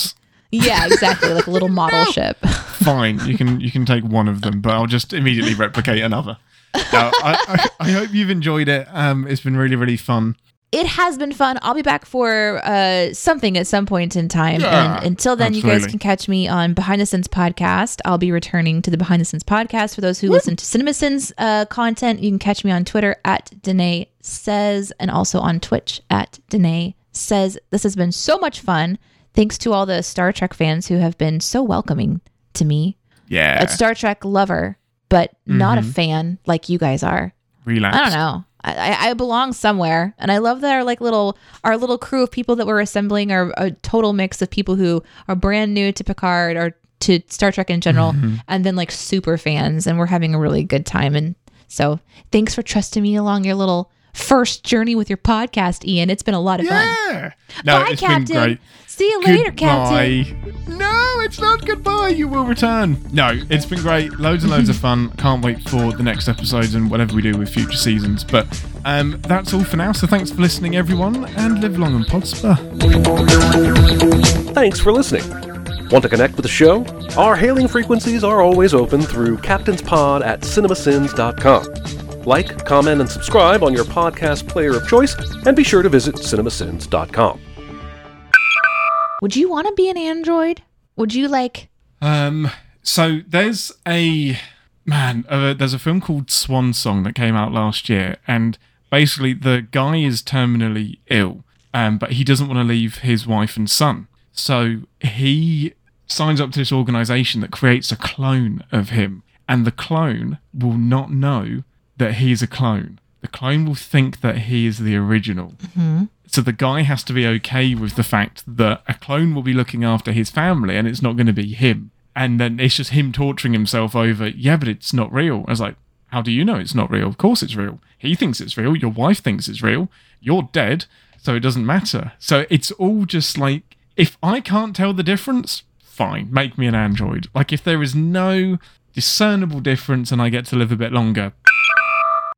Yeah, exactly. Like a little model ship. Fine, you can you can take one of them, but I'll just immediately replicate another. No, I, I, I hope you've enjoyed it. Um, it's been really really fun. It has been fun. I'll be back for uh, something at some point in time. Yeah, and until then, you guys can catch me on Behind the Scenes podcast. I'll be returning to the Behind the Scenes podcast. For those who listen to CinemaSins uh, content, you can catch me on Twitter at Deneé Says and also on Twitch at Deneé Says. This has been so much fun. Thanks to all the Star Trek fans who have been so welcoming to me. Yeah, A Star Trek lover, but not a fan like you guys are. relax. I don't know. I, I- belong somewhere, and I love that our like little our little crew of people that we're assembling are a total mix of people who are brand new to Picard or to Star Trek in general, mm-hmm. and then like super fans, and we're having a really good time. And so, thanks for trusting me along your little first journey with your podcast, Ian. It's been a lot of fun. Yeah. No, Bye, it's Captain. been great. See you later, Captain. No, it's not goodbye. You will return. No, it's been great. Loads and loads of fun. Can't wait for the next episodes and whatever we do with future seasons. But um, that's all for now. So thanks for listening, everyone, and live long and prosper. Thanks for listening. Want to connect with the show? Our hailing frequencies are always open through captainspod at cinemasins.com. Like, comment, and subscribe on your podcast player of choice, and be sure to visit cinemasins.com. Would you want to be an android? Would you like Um, so there's a man. Uh, there's a film called Swan Song that came out last year, and basically the guy is terminally ill, um, but he doesn't want to leave his wife and son, so he signs up to this organization that creates a clone of him, and the clone will not know that he's a clone. The clone will think that he is the original. Mm-hmm. So the guy has to be okay with the fact that a clone will be looking after his family and it's not going to be him. And then it's just him torturing himself over, yeah, but it's not real. I was like, how do you know it's not real? Of course it's real. He thinks it's real. Your wife thinks it's real. You're dead. So it doesn't matter. So it's all just like, if I can't tell the difference, fine, make me an android. Like if there is no discernible difference and I get to live a bit longer,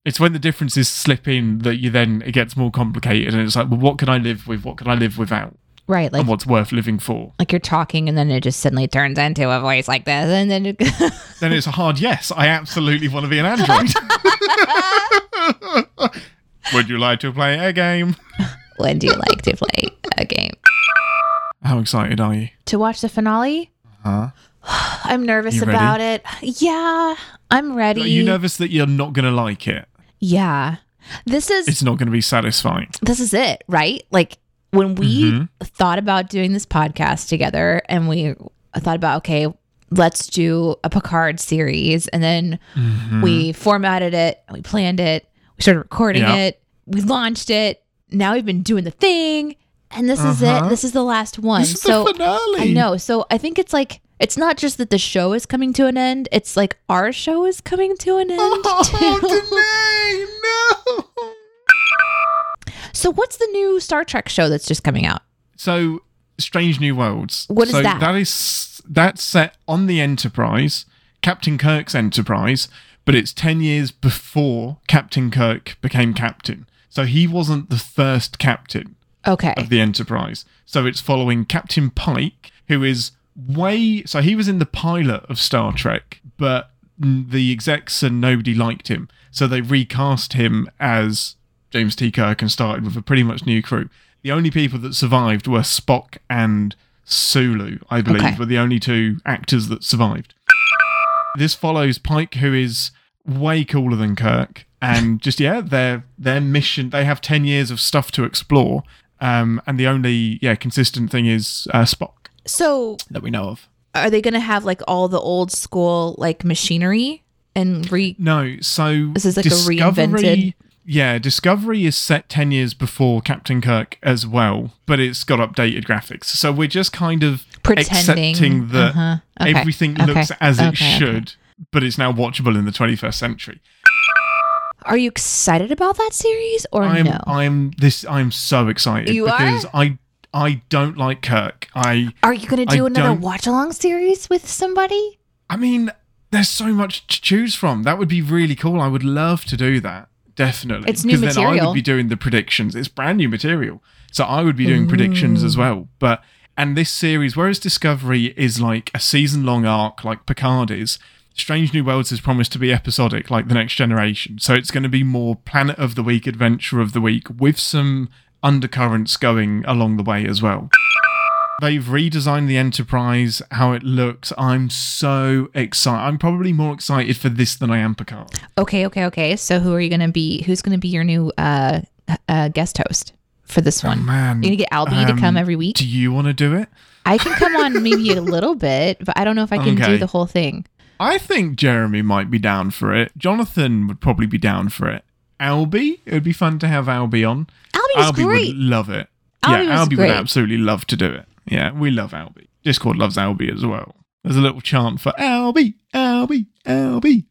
it's when the differences slip in that you then it gets more complicated and it's like well what can i live with? What can i live without? Right like and what's worth living for? Like you're talking and then it just suddenly turns into a voice like this and then it, then it's a hard yes. I absolutely want to be an android. Would you like to play a game? When do you like to play a game? How excited are you? To watch the finale? Huh i'm nervous about it. Yeah i'm ready. Are you nervous that you're not going to like it yeah this is it's not going to be satisfying this is it, right? Like when we Mhm. thought about doing this podcast together and we thought about, okay, let's do a Picard series. And then Mm-hmm. we formatted it, we planned it, we started recording Yeah. it, we launched it. Now we've been doing the thing. And this is Uh-huh. it. This is the last one. this is so the finale I know. So I think it's like, it's not just that the show is coming to an end, it's like our show is coming to an end. oh, too. Deneé, no so what's the new Star Trek show that's just coming out? So, Strange New Worlds. What is so that? That is that's set on the Enterprise, Captain Kirk's Enterprise, but it's ten years before Captain Kirk became captain. So he wasn't the first captain Okay. of the Enterprise. So it's following Captain Pike, who is way. So he was in the pilot of Star Trek, but the execs and nobody liked him. So they recast him as James T. Kirk and started with a pretty much new crew. The only people that survived were Spock and Sulu, I believe, Okay. were the only two actors that survived. This follows Pike, who is way cooler than Kirk, and just yeah, their their mission. They have ten years of stuff to explore, um, and the only yeah consistent thing is uh, Spock So that we know of. are they going to have like all the old school like machinery and re No, so This is like a Discovery, reinvented- Yeah, Discovery is set ten years before Captain Kirk as well, but it's got updated graphics. So we're just kind of Pretending. accepting that Uh-huh. Okay. everything Okay. looks as it Okay, okay. should, but it's now watchable in the 21st century. Are you excited about that series or I'm no? I'm this I'm so excited You are? because I I don't like Kirk. I Are you going to I do another don't- watch along series with somebody? I mean, there's so much to choose from. That would be really cool. I would love to do that. Definitely. It's new 'Cause then I would be doing the predictions. It's brand new material. So I would be doing predictions as well. But and this series, whereas Discovery is like a season long arc like Picard is, Strange New Worlds is promised to be episodic like the next generation. So it's going to be more planet of the week, adventure of the week, with some undercurrents going along the way as well. They've redesigned the Enterprise, how it looks. I'm so excited. I'm probably more excited for this than I am Picard. Okay, okay, okay. So who are you going to be? Who's going to be your new uh, uh guest host for this one? Oh, man. You're going to get Albie to Um, come every week? Do you want to do it? I can come on maybe a little bit, but I don't know if I can do the whole thing. I think Jeremy might be down for it. Jonathan would probably be down for it. Albie, it would be fun to have Albie on. Albie was Albie great. would love it. Albie yeah, Albie great. would absolutely love to do it. Yeah, we love Albie. Discord loves Albie as well. There's a little chant for Albie, Albie, Albie.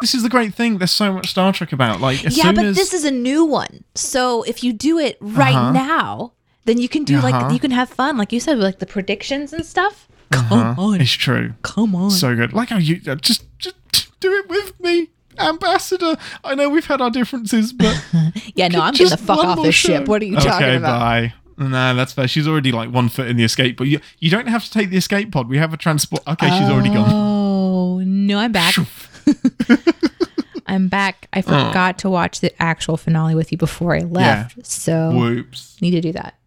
This is the great thing. There's so much Star Trek about. Like as yeah, but as this is a new one. So if you do it right Uh-huh. now, then you can do Uh-huh. like you can have fun, like you said, with like the predictions and stuff. Come Huh? on, it's true. come on. So good. Like how you uh, just just do it with me, Ambassador. I know we've had our differences, but yeah, no, I'm getting the just fuck off this show. ship. What are you okay, talking about? Okay, bye. Nah, that's fair. She's already like one foot in the escape, but you you don't have to take the escape pod. We have a transport. Okay, she's already gone. Oh no, I'm back. I'm back. I oh. forgot to watch the actual finale with you before I left, yeah. so Whoops. need to do that.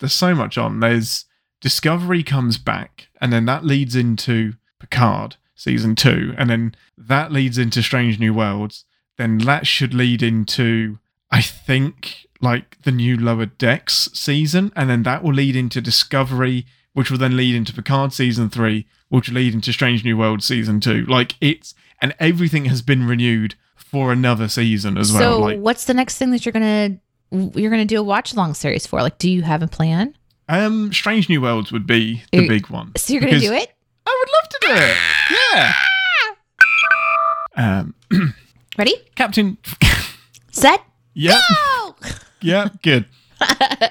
There's so much on. There's Discovery comes back, and then that leads into Picard season two, and then that leads into Strange New Worlds. Then that should lead into, I think, like the new Lower Decks season, and then that will lead into Discovery, which will then lead into Picard season three, which will lead into Strange New Worlds season two. Like it's and everything has been renewed for another season as so, well. Like what's the next thing that you're gonna you're gonna do a watch along series for? Like, do you have a plan? um, Strange New Worlds would be the You're- big one. So you're gonna do it? I would love to do it. Yeah. Um, Ready? Captain. Set? Yep. Go! Yep. Good.